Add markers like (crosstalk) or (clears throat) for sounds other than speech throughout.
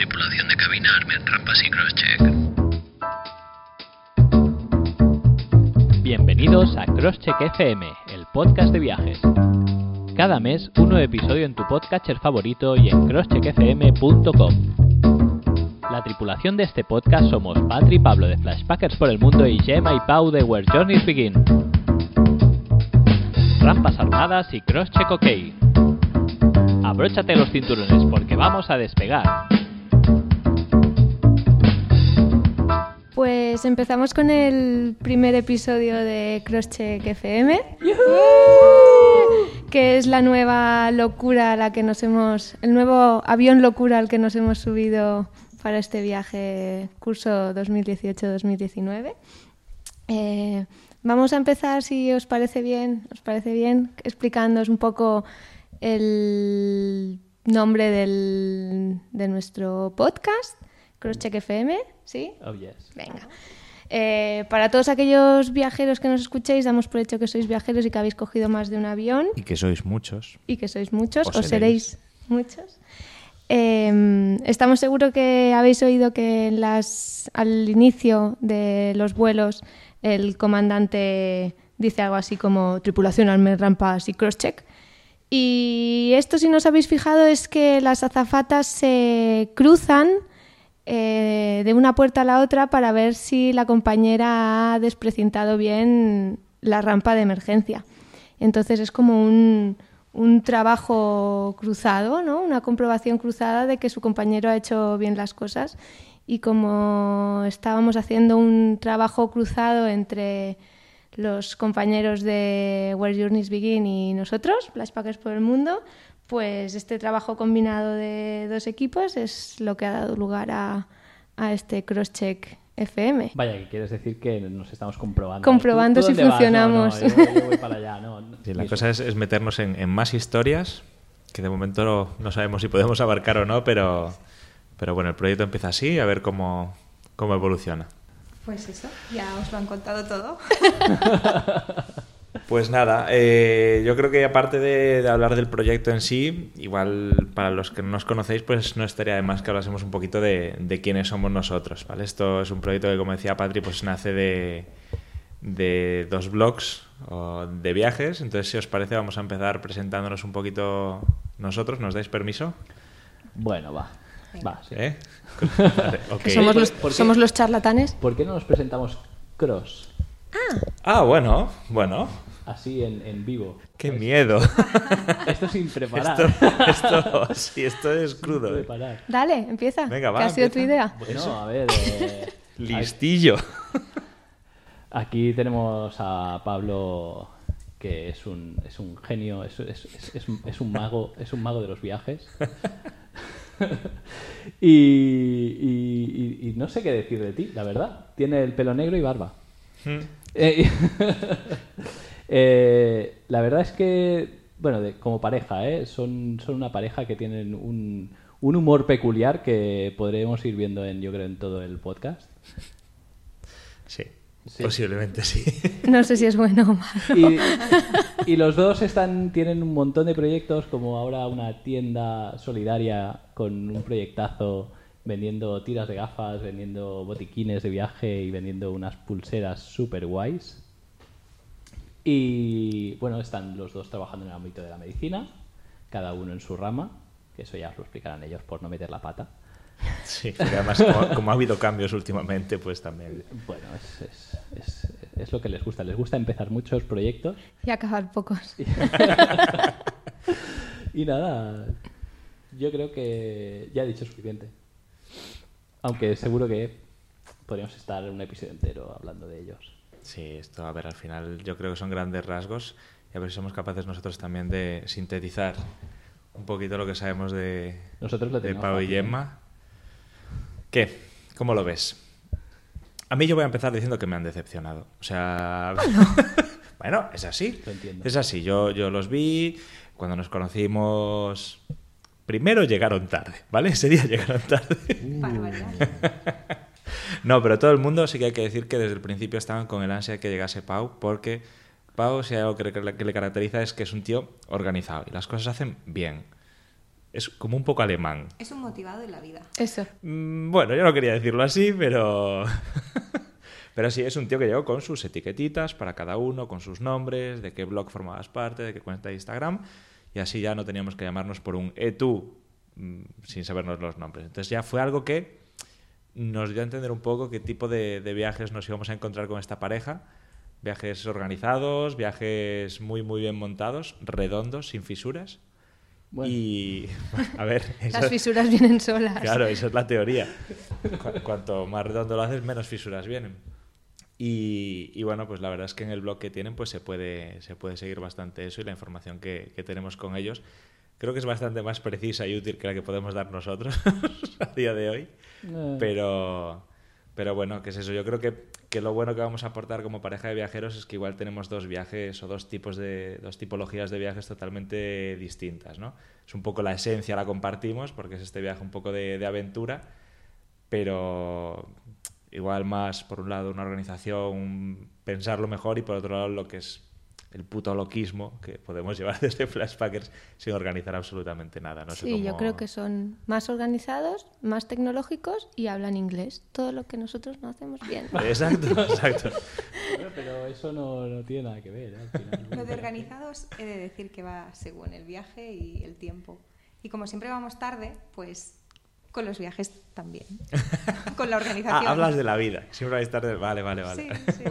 tripulación de cabina Armen, rampas y crosscheck. Bienvenidos a Crosscheck FM, el podcast de viajes. Cada mes un nuevo episodio en tu podcatcher favorito y en crosscheckfm.com. La tripulación de este podcast somos Patri Pablo de Flashpackers por el Mundo y Gemma y Pau de Where Journeys Begin. Rampas armadas y crosscheck ok. Abróchate los cinturones porque vamos a despegar. Pues empezamos con el primer episodio de Crosscheck FM, que es la nueva locura a la que nos hemos, el nuevo avión locura al que nos hemos subido para este viaje curso 2018-2019. Eh, vamos a empezar, si os parece bien, os parece bien, explicándoos un poco el nombre del- de nuestro podcast, Crosscheck FM, ¿sí? Oh yes. Venga. Eh, para todos aquellos viajeros que nos escuchéis, damos por hecho que sois viajeros y que habéis cogido más de un avión Y que sois muchos. y que sois muchos, O o, seréis. muchos. Eh, estamos seguros que habéis oído que en las, al inicio de los vuelos el comandante dice algo así como tripulación, arme, rampas y crosscheck. Y esto, si no os habéis fijado, es que las azafatas se cruzan eh, de una puerta a la otra para ver si la compañera ha desprecintado bien la rampa de emergencia. Entonces es como un, un trabajo cruzado, ¿no? una comprobación cruzada de que su compañero ha hecho bien las cosas. Y como estábamos haciendo un trabajo cruzado entre los compañeros de Where Journeys Begin y nosotros, Flashpackers por el Mundo, pues este trabajo combinado de dos equipos es lo que ha dado lugar a, a este Crosscheck FM. Vaya, que quieres decir que nos estamos comprobando. Comprobando ¿Tú- si tú funcionamos. No, no, yo, yo voy para allá, no. no. (laughs) Sí, la cosa es, es meternos en, en más historias, que de momento no, no sabemos si podemos abarcar o no, pero, pero bueno, el proyecto empieza así, a ver cómo, cómo evoluciona. Pues eso, ya os lo han contado todo. (laughs) Pues nada, eh, yo creo que aparte de, de hablar del proyecto en sí, igual para los que no nos conocéis, pues no estaría de más que hablásemos un poquito de, de quiénes somos nosotros, ¿vale? Esto es un proyecto que, como decía Patri, pues nace de, de dos blogs o de viajes. Entonces, si os parece, vamos a empezar presentándonos un poquito nosotros. ¿Nos dais permiso? Bueno, va. Va, sí. ¿Eh? (laughs) Somos los charlatanes. ¿Por qué no nos presentamos Cross? Ah, bueno, bueno. Así en, en vivo. ¡Qué miedo! (laughs) Esto sin preparar. esto, esto, sí, esto es Sin crudo. ¿eh? Dale, empieza. Venga, va, ¿Qué ha sido tu idea? Bueno, a ver. eh, (laughs) Listillo. Aquí tenemos a Pablo, que es un, es un genio, es, es- es- es un, es un mago, es un mago de los viajes. (laughs) y, y- y- y no sé qué decir de ti, la verdad. Tiene el pelo negro y barba. Eh, (laughs) eh, la verdad es que, bueno, de- como pareja, ¿eh? son, son una pareja que tienen un, un humor peculiar que podremos ir viendo, en, yo creo, en todo el podcast. Sí, Sí. posiblemente sí. No sé si es bueno o malo. Y, y los dos están, tienen un montón de proyectos, como ahora una tienda solidaria con un proyectazo vendiendo tiras de gafas, vendiendo botiquines de viaje y vendiendo unas pulseras super guays. Y bueno, están los dos trabajando en el ámbito de la medicina, cada uno en su rama, que eso ya os lo explicarán ellos por no meter la pata. (laughs) Sí, porque además, como, como ha habido cambios últimamente, pues también. Bueno, es, es- es- es lo que les gusta. Les gusta empezar muchos proyectos Y acabar pocos. (laughs) Y nada, yo creo que ya he dicho suficiente. Aunque seguro que podríamos estar un episodio entero hablando de ellos. Sí, esto, a ver, al final yo creo que son grandes rasgos y a ver si somos capaces nosotros también de sintetizar un poquito lo que sabemos de, Nosotros lo de Pau y ¿eh? Gemma. ¿Qué? ¿Cómo lo ves? A mí yo voy a empezar diciendo que me han decepcionado. O sea... (laughs) bueno, es así. Lo entiendo. Es así. Yo, yo los vi cuando nos conocimos... Primero llegaron tarde, ¿vale? Ese día (laughs) llegaron tarde. No, pero todo el mundo sí que hay que decir que desde el principio estaban con el ansia de que llegase Pau, porque Pau, si hay algo que le, que le caracteriza es que es un tío organizado y las cosas se hacen bien. es como un poco alemán. Es un motivado en la vida. Eso. Mm, Bueno, yo no quería decirlo así, pero. (laughs) pero sí, es un tío que llegó con sus etiquetitas para cada uno, con sus nombres, de qué blog formabas parte, de qué cuenta de Instagram, y así ya no teníamos que llamarnos por un e tú mm, sin sabernos los nombres. Entonces ya fue algo que nos dio a entender un poco qué tipo de, de viajes nos íbamos a encontrar con esta pareja. Viajes organizados, viajes muy, muy bien montados, redondos, sin fisuras. Bueno. Y, (laughs) a ver, Las fisuras vienen solas. Claro, esa es la teoría. Cu- cuanto más redondo lo haces, menos fisuras vienen. Y, y bueno, pues la verdad es que en el blog que tienen pues se puede, se puede seguir bastante eso y la información que, que tenemos con ellos creo que es bastante más precisa y útil que la que podemos dar nosotros (laughs) a día de hoy. Eh, Pero, pero bueno, ¿qué es eso? Yo creo que, que lo bueno que vamos a aportar como pareja de viajeros es que igual tenemos dos viajes o dos tipos de dos tipologías de viajes totalmente distintas, ¿no? Es un poco la esencia, la compartimos porque es este viaje un poco de, de aventura, pero igual más por un lado una organización, pensarlo mejor y por otro lado lo que es el puto loquismo que podemos (laughs) llevar desde Flashpackers sin organizar absolutamente nada. No sé Sí, yo creo que son más organizados, más tecnológicos y hablan inglés. Todo lo que nosotros no hacemos bien. (laughs) Exacto, exacto. bueno, pero eso no, no tiene nada que ver. ¿eh? Al final. Lo de organizados he de decir que va según el viaje y el tiempo. Y como siempre vamos tarde, pues con los viajes también. (laughs) con la organización. Ah, hablas de la vida. Siempre vais tarde. Vale, vale, vale. Sí, sí.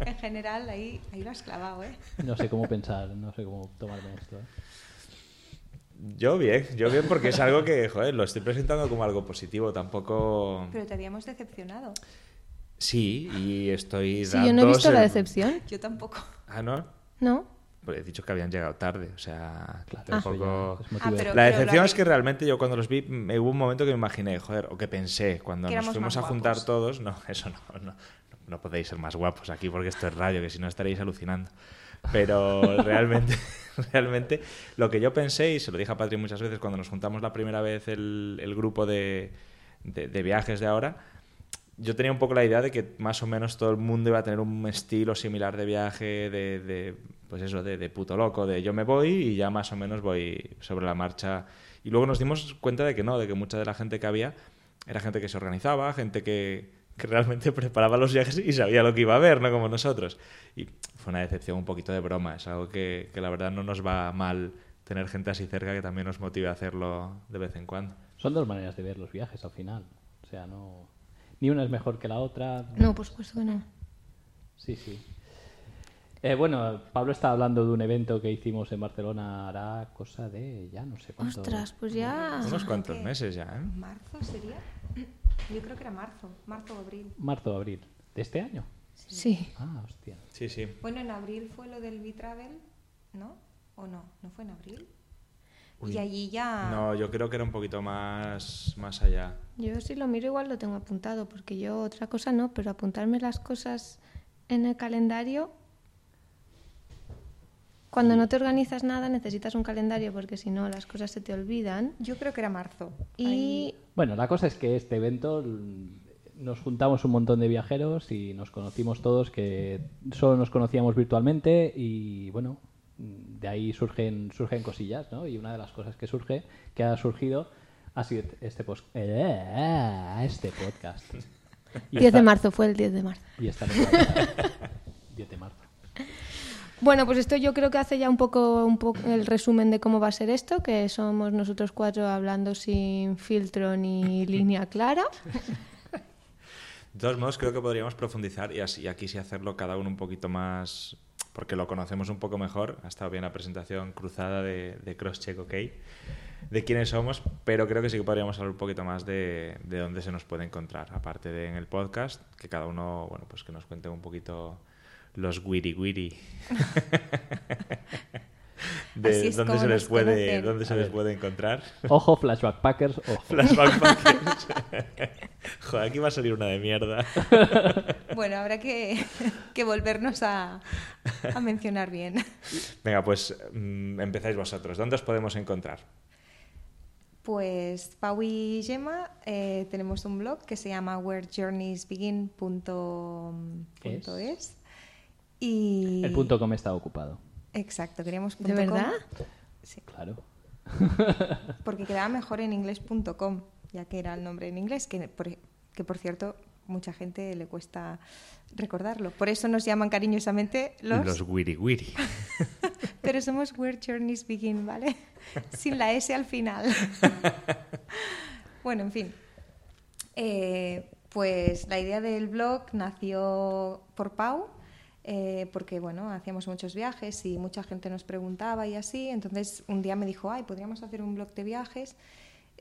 En general, ahí, ahí lo has clavado, ¿eh? No sé cómo pensar, no sé cómo tomarme esto. ¿eh? Yo bien, yo bien porque es algo que, joder, lo estoy presentando como algo positivo. Tampoco... Pero te habíamos decepcionado. Sí, y estoy Sí, yo no he visto dando la decepción. Yo tampoco. Ah, ¿no? ¿No? Pues he dicho que habían llegado tarde, o sea, Claro, tampoco... ya es motivo Ah, pero- La decepción lo es que realmente yo cuando los vi, me hubo un momento que me imaginé, joder, o que pensé, cuando Que nos fuimos a juntar guapos. todos, no, (laughs) eso no, no, no podéis ser más guapos aquí porque esto es radio, que si no estaréis alucinando. Pero (laughs) realmente, (laughs) realmente, lo que yo pensé, y se lo dije a Patri muchas veces cuando nos juntamos la primera vez el, el grupo de, de- de viajes de ahora, yo tenía un poco la idea de que más o menos todo el mundo iba a tener un estilo similar de viaje, de, de, pues eso, de, de puto loco, de yo me voy y ya más o menos voy sobre la marcha. Y luego nos dimos cuenta de que no, de que mucha de la gente que había era gente que se organizaba, gente que, realmente (laughs) preparaba los viajes y sabía lo que iba a ver, no como nosotros. Y fue una decepción un poquito de broma, es algo que, que la verdad no nos va mal tener gente así cerca que también nos motive a hacerlo de vez en cuando. Son dos maneras de ver los viajes al final. O sea, no. Ni una es mejor que la otra. No, por supuesto que no. Sí, sí. Eh, bueno, Pablo está hablando de un evento que hicimos en Barcelona hará cosa de ya no sé cuánto. Ostras, pues ya... Unos cuantos ¿Qué? meses ya, ¿eh? ¿Marzo sería? Yo creo que era marzo, marzo o abril. Marzo o abril. ¿De este año? Sí. Ah, hostia. Sí, sí. Bueno, en abril fue lo del B-Travel, ¿no? ¿O no? ¿No fue en abril? Uy. Y allí ya... No, yo creo que era un poquito más, más allá. Yo si lo miro igual lo tengo apuntado, porque yo otra cosa no, pero apuntarme las cosas en el calendario... Cuando no te organizas nada necesitas un calendario porque si no las cosas se te olvidan. Yo creo que era marzo. Y Ahí- Bueno, la cosa es que este evento nos juntamos un montón de viajeros y nos conocimos todos que solo nos conocíamos virtualmente y bueno, de ahí surgen surgen cosillas, ¿no? Y una de las cosas que surge, que ha surgido, ha sido este pos- eh, este podcast. Y 10 de marzo fue el 10 de marzo. Y esta 10 (laughs) de marzo. Bueno, pues esto yo creo que hace ya un poco, un poco el resumen de cómo va a ser esto, que somos nosotros cuatro hablando sin filtro ni línea clara. De todos modos, creo que podríamos profundizar y así aquí sí hacerlo cada uno un poquito más, porque lo conocemos un poco mejor. Ha estado bien la presentación cruzada de, de Crosscheck OK, de quiénes somos, pero creo que sí que podríamos hablar un poquito más de, de dónde se nos puede encontrar, aparte de en el podcast, que cada uno, bueno, pues que nos cuente un poquito los wiri wiri. (laughs) De dónde se les puede dónde se les puede encontrar. Ojo, Flashback Packers, ojo. Flashback (laughs) Packers. (laughs) Joder, aquí va a salir una de mierda. (laughs) Bueno, habrá que, que volvernos a, a mencionar bien. Venga, pues mm, empezáis vosotros. ¿Dónde os podemos encontrar? Pues Pau y Gemma eh, tenemos un blog que se llama wherejourneysbegin.es y El punto com está ocupado. Exacto queríamos ¿De verdad? Sí. Claro. (laughs) Porque quedaba mejor en inglés.com, ya que era el nombre en inglés, que por, que por cierto mucha gente le cuesta recordarlo. Por eso nos llaman cariñosamente los... Los wiri wiri. (laughs) Pero somos Where Journeys Begin, ¿vale? (laughs) Sin la S al final. bueno, en fin. Eh, pues la idea del blog nació por Pau, eh, porque bueno, hacíamos muchos viajes y mucha gente nos preguntaba y así. Entonces un día me dijo, ay, podríamos hacer un blog de viajes.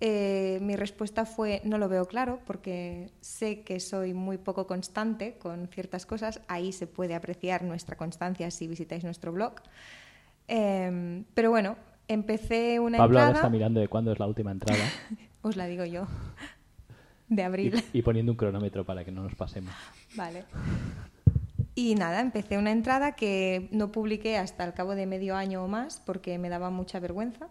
Eh, mi respuesta fue, no lo veo claro, porque sé que soy muy poco constante con ciertas cosas. Ahí se puede apreciar nuestra constancia si visitáis nuestro blog. Em, pero bueno, empecé una Pablo ahora entrada... está mirando de cuándo es la última entrada (laughs) Os la digo yo. (laughs) De y, abril. y poniendo un cronómetro para que no nos pasemos. Vale. Y nada, empecé una entrada que no publiqué hasta el cabo de medio año o más porque me daba mucha vergüenza.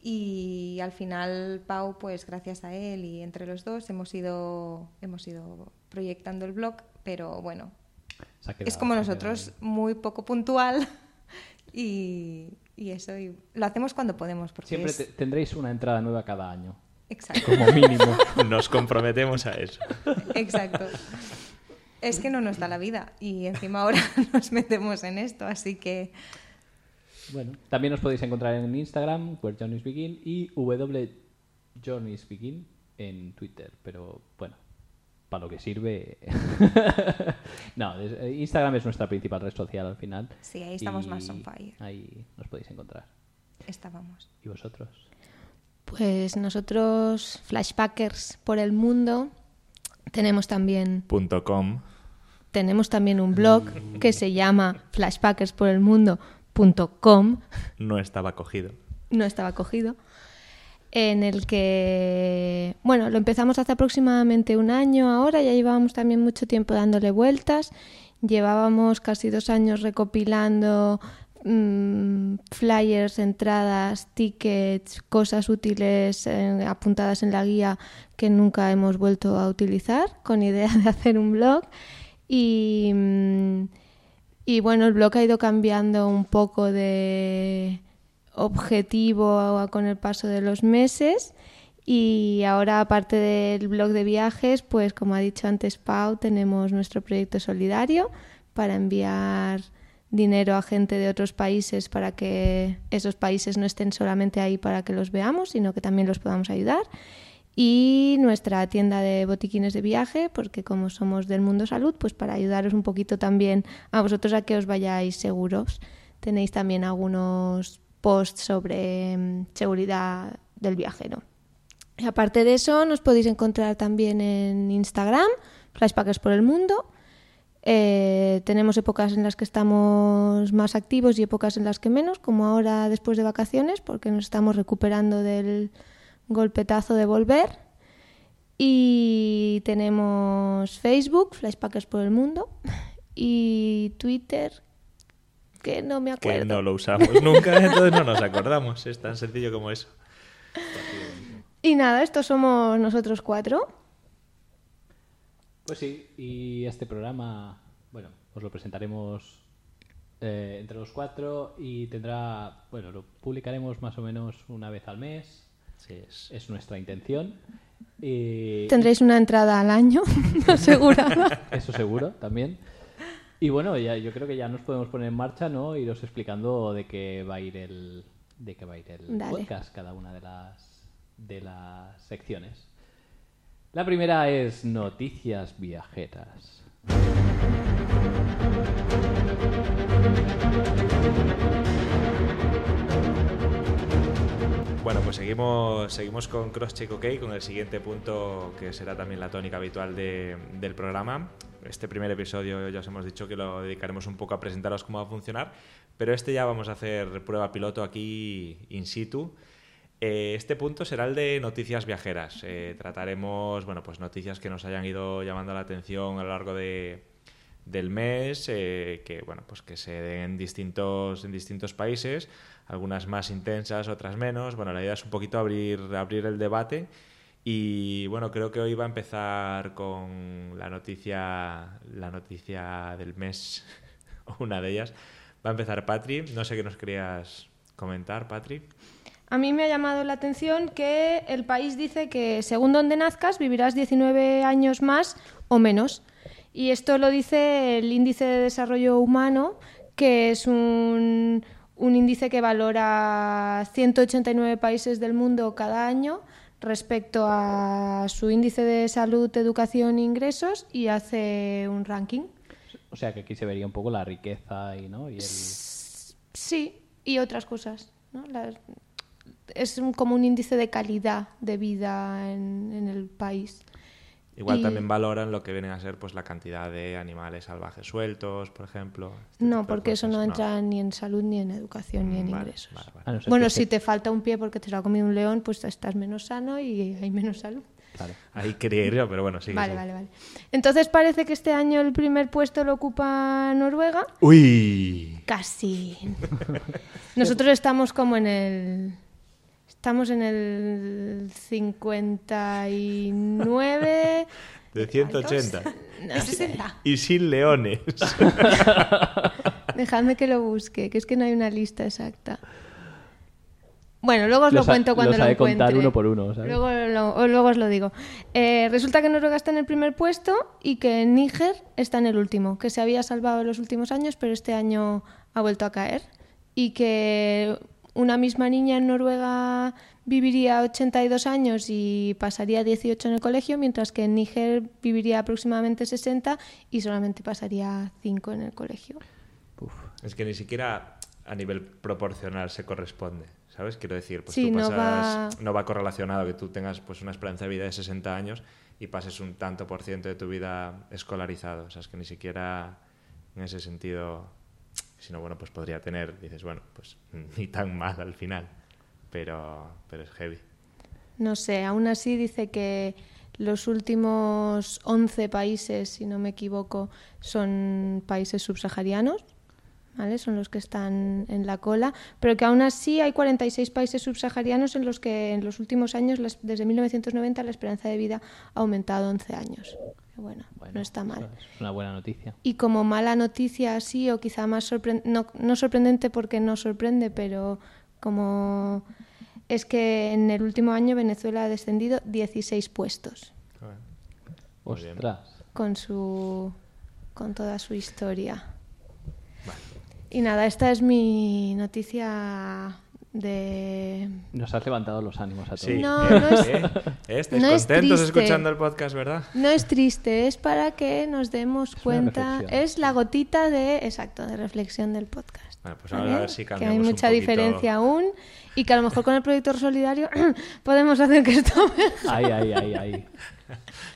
Y al final Pau, pues gracias a él y entre los dos hemos ido, hemos ido proyectando el blog, pero bueno, quedado- es como nosotros, muy poco puntual (laughs) y, y eso, y lo hacemos cuando podemos. Porque Siempre es- te- tendréis una entrada nueva cada año, Exacto. como mínimo. (laughs) Nos comprometemos a eso. Exacto. Es que no nos da la vida y encima ahora (laughs) nos metemos en esto, así que Bueno, también os podéis encontrar en Instagram, Where Journeys Begin, y W Journeys Begin en Twitter. Pero bueno, para lo que sirve. (laughs) no, eh, Instagram es nuestra principal red social al final. Sí, ahí estamos y más on fire. Ahí nos podéis encontrar. estábamos. ¿Y vosotros? Pues nosotros, Flashpackers por el mundo, tenemos también, .com. tenemos también un blog que se llama flashpackersporelmundo.com, No estaba cogido. no estaba cogido, en el que, bueno, lo empezamos hace aproximadamente un año ahora, ya llevábamos también mucho tiempo dándole vueltas, llevábamos casi dos años recopilando mm, flyers, entradas, tickets, cosas útiles apuntadas en la guía que nunca hemos vuelto a utilizar, con idea de hacer un blog. Mm, y bueno, el blog ha ido cambiando un poco de objetivo con el paso de los meses. Y ahora, aparte del blog de viajes, pues como ha dicho antes Pau, tenemos nuestro proyecto solidario para enviar dinero a gente de otros países para que esos países no estén solamente ahí para que los veamos, sino que también los podamos ayudar. Y nuestra tienda de botiquines de viaje, porque como somos del mundo salud, pues para ayudaros un poquito también a vosotros a que os vayáis seguros. Tenéis también algunos posts sobre mm, seguridad del viajero. Y aparte de eso, nos podéis encontrar también en Instagram, Flashpackers por el Mundo. Eh, tenemos épocas en las que estamos más activos y épocas en las que menos, como ahora después de vacaciones, porque nos estamos recuperando del golpetazo de volver. Y tenemos Facebook, Flashpackers por el Mundo, (laughs) y Twitter, que no me Que acuerdo. no lo usamos (laughs) nunca, entonces no nos acordamos. Es tan sencillo como eso. Y nada, estos somos nosotros cuatro. Pues sí, y este programa, bueno, os lo presentaremos eh, entre los cuatro y tendrá, bueno, lo publicaremos más o menos una vez al mes. Sí, es- Es nuestra intención. Y Tendréis una entrada al año (laughs) asegurada. (laughs) Eso seguro, también. Y bueno, ya, yo creo que ya nos podemos poner en marcha, ¿no? Iros explicando de qué va a ir el, de qué va a ir el Dale. podcast, cada una de las, de las secciones. La primera es noticias viajeras. Bueno, pues seguimos, seguimos con CrossCheck OK, con el siguiente punto que será también la tónica habitual de- del programa. Este primer episodio ya os hemos dicho que lo dedicaremos un poco a presentaros cómo va a funcionar, pero este ya vamos a hacer prueba piloto aquí in situ. Eh, este punto será el de noticias viajeras. Eh, trataremos bueno, pues noticias que nos hayan ido llamando la atención a lo largo de, del mes, eh, que bueno, pues que se den en distintos, en distintos países, algunas más intensas, otras menos. Bueno, la idea es un poquito abrir, abrir el debate. Y bueno, creo que hoy va a empezar con la noticia, la noticia del mes, (laughs) una de ellas. Va a empezar Patri. No sé qué nos querías comentar, Patri. A mí me ha llamado la atención que el país dice que según donde nazcas vivirás 19 años más o menos. Y esto lo dice el Índice de Desarrollo Humano, que es un, un índice que valora 189 países del mundo cada año respecto a su índice de salud, educación e ingresos y hace un ranking. O sea que aquí se vería un poco la riqueza y, ¿no? y el... Sí, y otras cosas. ¿no? La- es un- como un índice de calidad de vida en, en el país. Igual Y- también valoran lo que vienen a ser pues la cantidad de animales salvajes sueltos, por ejemplo. este No, porque eso no entra ni en salud, ni en educación, ni en Vale, ingresos. vale, vale. A no ser Bueno, que si te falta un pie porque te lo ha comido un león, pues estás menos sano y hay menos salud. Claro. Ahí quería ir yo, pero bueno, sí. vale, vale, vale. Entonces parece que este año el primer puesto lo ocupa Noruega. Uy. Casi. (laughs) Nosotros estamos como en el... Estamos en el 59... (laughs) De 180. De 60. Y sin leones. (laughs) Dejadme que lo busque, que es que no hay una lista exacta. Bueno, luego os Lo cuento cuando lo lo, sabe contar encuentre. uno por uno, ¿sabes? Luego, lo- luego os lo digo. Eh, resulta que Noruega está en el primer puesto y que Níger está en el último, que se había salvado en los últimos años, pero este año ha vuelto a caer. Y que una misma niña en Noruega viviría 82 años y pasaría 18 en el colegio, mientras que en Níger viviría aproximadamente 60 y solamente pasaría 5 en el colegio. Uf. Es que ni siquiera a nivel proporcional se corresponde, ¿sabes? Quiero decir, pues Sí, tú no pasas, va- no va correlacionado que tú tengas pues una esperanza de vida de 60 años y pases un tanto por ciento de tu vida escolarizado. O sea, es que ni siquiera en ese sentido, sino bueno, pues podría tener, dices, bueno, pues (laughs) ni tan mal al final, pero, pero es heavy. No sé, aún así dice que los últimos 11 países, si no me equivoco, son países subsaharianos, ¿vale? Son los que están en la cola, pero que aún así hay 46 países subsaharianos en los que en los últimos años, desde 1990, la esperanza de vida ha aumentado 11 años. Que Bueno, Bueno, no está mal. Es una buena noticia. Y como mala noticia así, o quizá más sorprendente, no, no sorprendente porque no sorprende, pero como es que en el último año Venezuela ha descendido 16 puestos Muy bien. Ostras. con su con toda su historia. Y nada, esta es mi noticia de Nos has levantado los ánimos a todos. Sí. No, no es- ¿Eh? (laughs) ¿Eh? ¿Estáis no es contentos triste. escuchando el podcast, verdad? no es triste, es para que nos demos una cuenta, es la gotita de exacto, de reflexión del podcast. Bueno, pues ¿vale? ahora a ver si que hay mucha poquito- diferencia aún y que a lo mejor con el proyecto solidario (clears throat) podemos hacer que esto mejore. Ay, ay, ay, ay.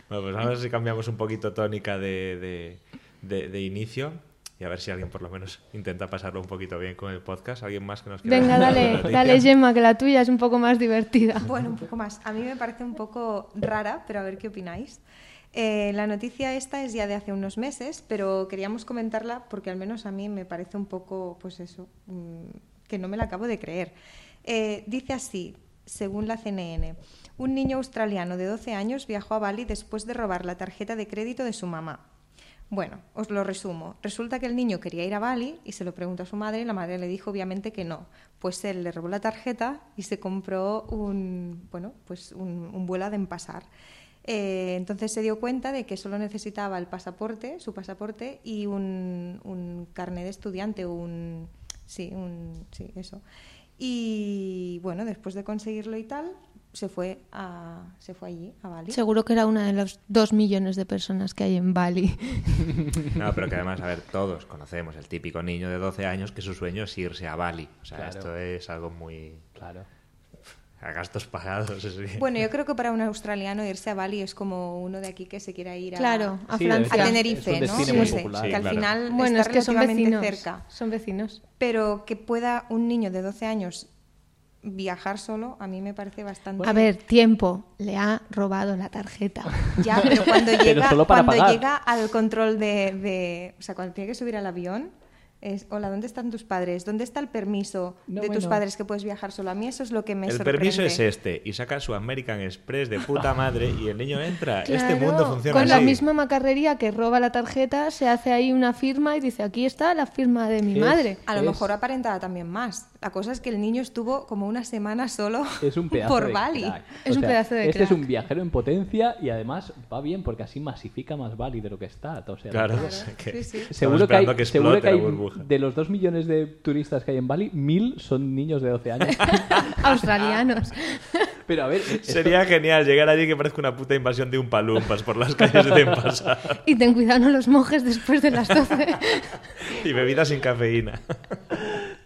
Bueno, pues vamos a ver si cambiamos un poquito tónica de, de- de- de inicio y a ver si alguien por lo menos intenta pasarlo un poquito bien con el podcast. ¿Alguien más que nos quiera Venga, dale, dale Gemma, que la tuya es un poco más divertida. Bueno, un poco más. A mí me parece un poco rara, pero a ver qué opináis. Eh, la noticia esta es ya de hace unos meses, pero queríamos comentarla porque al menos a mí me parece un poco, pues eso, mm, que no me la acabo de creer. Eh, dice así, según la CNN, un niño australiano de 12 años viajó a Bali después de robar la tarjeta de crédito de su mamá. Bueno, os lo resumo. Resulta que el niño quería ir a Bali y se lo preguntó a su madre y la madre le dijo obviamente que no. Pues él le robó la tarjeta y se compró un, bueno, pues un, un vuelo a Denpasar. Eh, entonces se dio cuenta de que solo necesitaba el pasaporte, su pasaporte y un, un carnet de estudiante, un, sí, un, sí, eso. Y bueno, después de conseguirlo y tal, se fue a, se fue allí a Bali. Seguro que era una de los dos millones de personas que hay en Bali. (laughs) No, pero que además, a ver, todos conocemos el típico niño de 12 años que su sueño es irse a Bali. O sea, Claro. esto es algo muy... Claro. a gastos pagados. eso sí. Bueno, yo creo que para un australiano irse a Bali es como uno de aquí que se quiera ir a, Claro, a Sí, Tenerife, un ¿no? sé, popular. que Sí, al claro. final Bueno, está es que son relativamente vecinos. cerca. Son vecinos. Pero que pueda un niño de 12 años viajar solo, a mí me parece bastante... A ver, tiempo. Le ha robado la tarjeta. (laughs) Ya, pero cuando (laughs) Pero llega, solo para cuando pagar. llega al control de, de- O sea, cuando tiene que subir al avión, es, hola, ¿dónde están tus padres? ¿Dónde está el permiso No, de tus bueno. padres que puedes viajar solo? A mí eso es lo que me el sorprende. permiso es este y saca su American Express de puta (laughs) madre y el niño entra. este mundo funciona Con la misma macarrería que roba la tarjeta, se hace ahí una firma y dice, aquí está la firma de mi madre. A lo Es- mejor aparentaba también más. La cosa es que el niño estuvo como una semana solo (laughs) Es un pedazo por de Bali. crack. Es un pedazo de Este es un viajero en potencia y además va bien porque así masifica más Bali de lo que está. O sea, Claro, o sea que Sí, Seguro que, hay, esperando que seguro que hay de los dos millones de turistas que hay en Bali, mil son niños de 12 años. (laughs) Australianos. (laughs) Pero a ver, esto- Sería genial llegar allí que parezca una puta invasión de un palumpas por las calles de Denpasar. Y ten cuidado no los monjes después de las 12. y bebidas sin cafeína.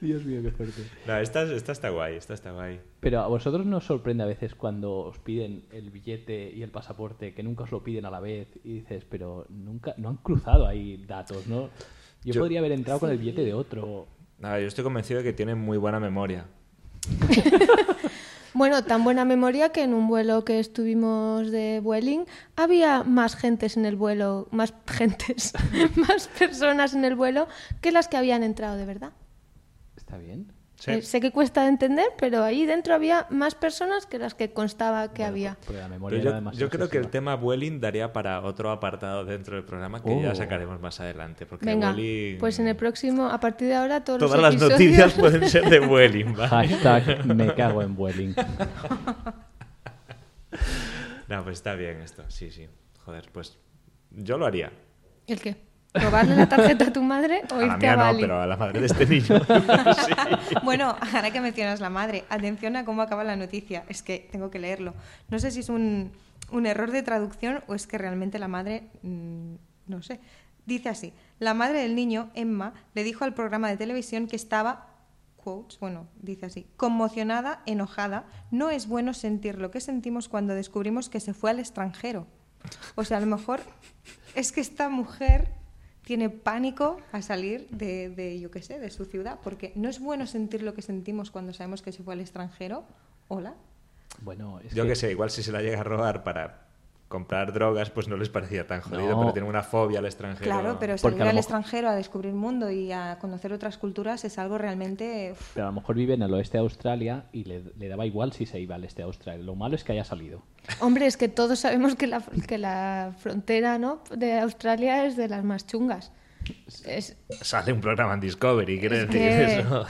Dios mío, qué fuerte. No, esta, esta está guay, esta está guay. Pero a vosotros nos sorprende a veces cuando os piden el billete y el pasaporte, que nunca os lo piden a la vez y dices, pero nunca, no han cruzado ahí datos, ¿no? Yo, Yo- podría haber entrado con el billete de otro. Nada, yo estoy convencido de que tienen muy buena memoria. (laughs) Bueno, tan buena memoria que en un vuelo que estuvimos de Vueling había más gentes en el vuelo, más gentes, (laughs) más personas en el vuelo que las que habían entrado de verdad. ¿Está bien? Sí. Eh, sé que cuesta de entender, pero ahí dentro había más personas que las que constaba que Bueno, había. Porque la memoria Pero era yo, demasiado yo creo que el tema Vueling daría para otro apartado dentro del programa que ya Oh. sacaremos más adelante. Porque Venga, pues en el próximo, a partir de ahora, todos Todas los las episodios... noticias pueden ser de Vueling, ¿vale? Hashtag me cago en Vueling. (laughs) No, pues está bien esto, sí, sí. Joder, pues yo lo haría. ¿El qué? ¿Robarle la tarjeta a tu madre o A la irte mía a no, Bali? pero a la madre de este niño. (laughs) sí. Bueno, ahora que mencionas la madre, atención a cómo acaba la noticia. Es que tengo que leerlo. No sé si es un, un error de traducción o es que realmente la madre, mm, no sé. Dice así, la madre del niño, Emma, le dijo al programa de televisión que estaba, quotes, bueno, dice así, conmocionada, enojada. No es bueno sentir lo que sentimos cuando descubrimos que se fue al extranjero. O sea, a lo mejor es que esta mujer tiene pánico a salir de, de, yo qué sé, de su ciudad, porque no es bueno sentir lo que sentimos cuando sabemos que se fue al extranjero. Hola. Bueno, es Yo que sé, igual si se la llega a robar para comprar drogas, pues no les parecía tan jodido, No. pero tienen una fobia al extranjero. Claro, pero salir al mejor- extranjero a descubrir mundo y a conocer otras culturas es algo realmente... uf, Pero a lo mejor vive en el oeste de Australia y le, le daba igual si se iba al este de Australia. Lo malo es que haya salido. Hombre, es que todos sabemos que la, que la frontera ¿no? de Australia es de las más chungas. Es, Sale un programa en Discovery, quiere Es decir que- eso.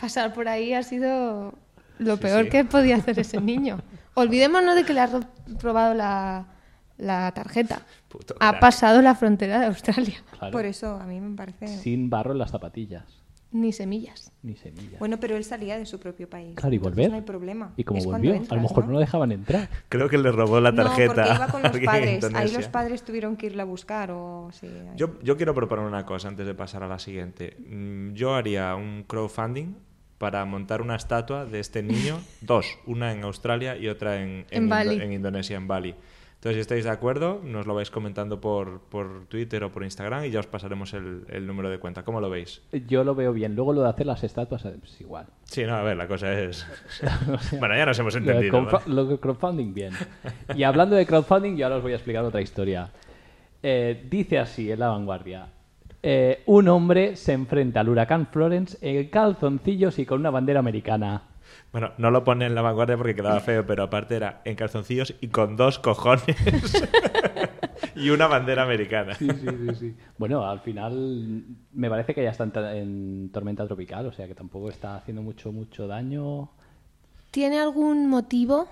pasar por ahí ha sido lo Sí, peor sí. que podía hacer ese niño. Olvidémonos de que le ha ro- robado la, la tarjeta. Puto Ha crack. pasado la frontera de Australia. Claro. Por eso a mí me parece... Sin barro en las zapatillas. Ni semillas. Ni semillas. Bueno, pero él salía de su propio país. claro, y volver. No hay problema. Y como Es volvió, a entras, lo mejor no lo dejaban entrar. Creo que le robó la tarjeta. No, porque iba con a los (laughs) padres. Ahí los padres tuvieron que irle a buscar o... Sí, ahí. Yo, yo quiero proponer una cosa antes de pasar a la siguiente. Mm, Yo haría un crowdfunding para montar una estatua de este niño, (laughs) dos, una en Australia y otra en, En Indo- Bali. en Indonesia, en Bali. Entonces, si estáis de acuerdo, nos lo vais comentando por, por Twitter o por Instagram y ya os pasaremos el, el número de cuenta. ¿Cómo lo veis? Yo lo veo bien. Luego lo de hacer las estatuas es igual. Sí, no, a ver, la cosa es... (laughs) bueno, ya nos hemos Lo de, entendido. lo de crowdfunding, bien. Y hablando de crowdfunding, yo ahora os voy a explicar otra historia. Eh, dice así en la vanguardia. Eh, un hombre se enfrenta al huracán Florence en calzoncillos y con una bandera americana. Bueno, no lo pone en la vanguardia porque quedaba (laughs) feo, pero aparte era en calzoncillos y con dos cojones (laughs) y una bandera americana. Sí, sí, sí, sí. Bueno, al final me parece que ya está en, en tormenta tropical, o sea que tampoco está haciendo mucho, mucho daño. ¿Tiene algún motivo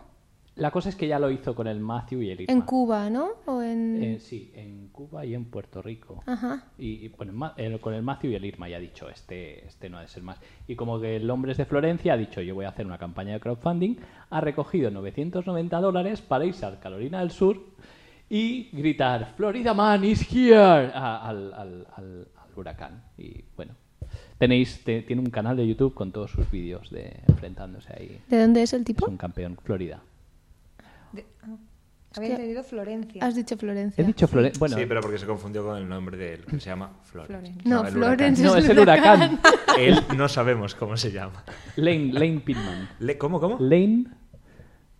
La cosa es que ya lo hizo con el Matthew y el Irma. en Cuba, no? O en... Eh, sí, en Cuba y en Puerto Rico. Ajá. Y, y, bueno, eh, con el Matthew y el Irma ya ha dicho, este, este no ha de ser más. Y como que el hombre es de Florencia, ha dicho, yo voy a hacer una campaña de crowdfunding, ha recogido 990 dólares para irse al Carolina del Sur y gritar, Florida Man is here, a- al, al- al- al huracán. Y bueno, tenéis, te- tiene un canal de YouTube con todos sus vídeos de enfrentándose ahí. ¿De dónde es el Es tipo? un campeón, Florida. De- ah, había que- entendido Florencia. Has dicho Florencia. He dicho Florencia. Bueno, sí, pero porque se confundió con el nombre de él, que se llama Florence. Florence. No, Florence no, es es el huracán. (laughs) Él no sabemos cómo se llama. Lane, Lane Pittman. Le- ¿Cómo, cómo? Lane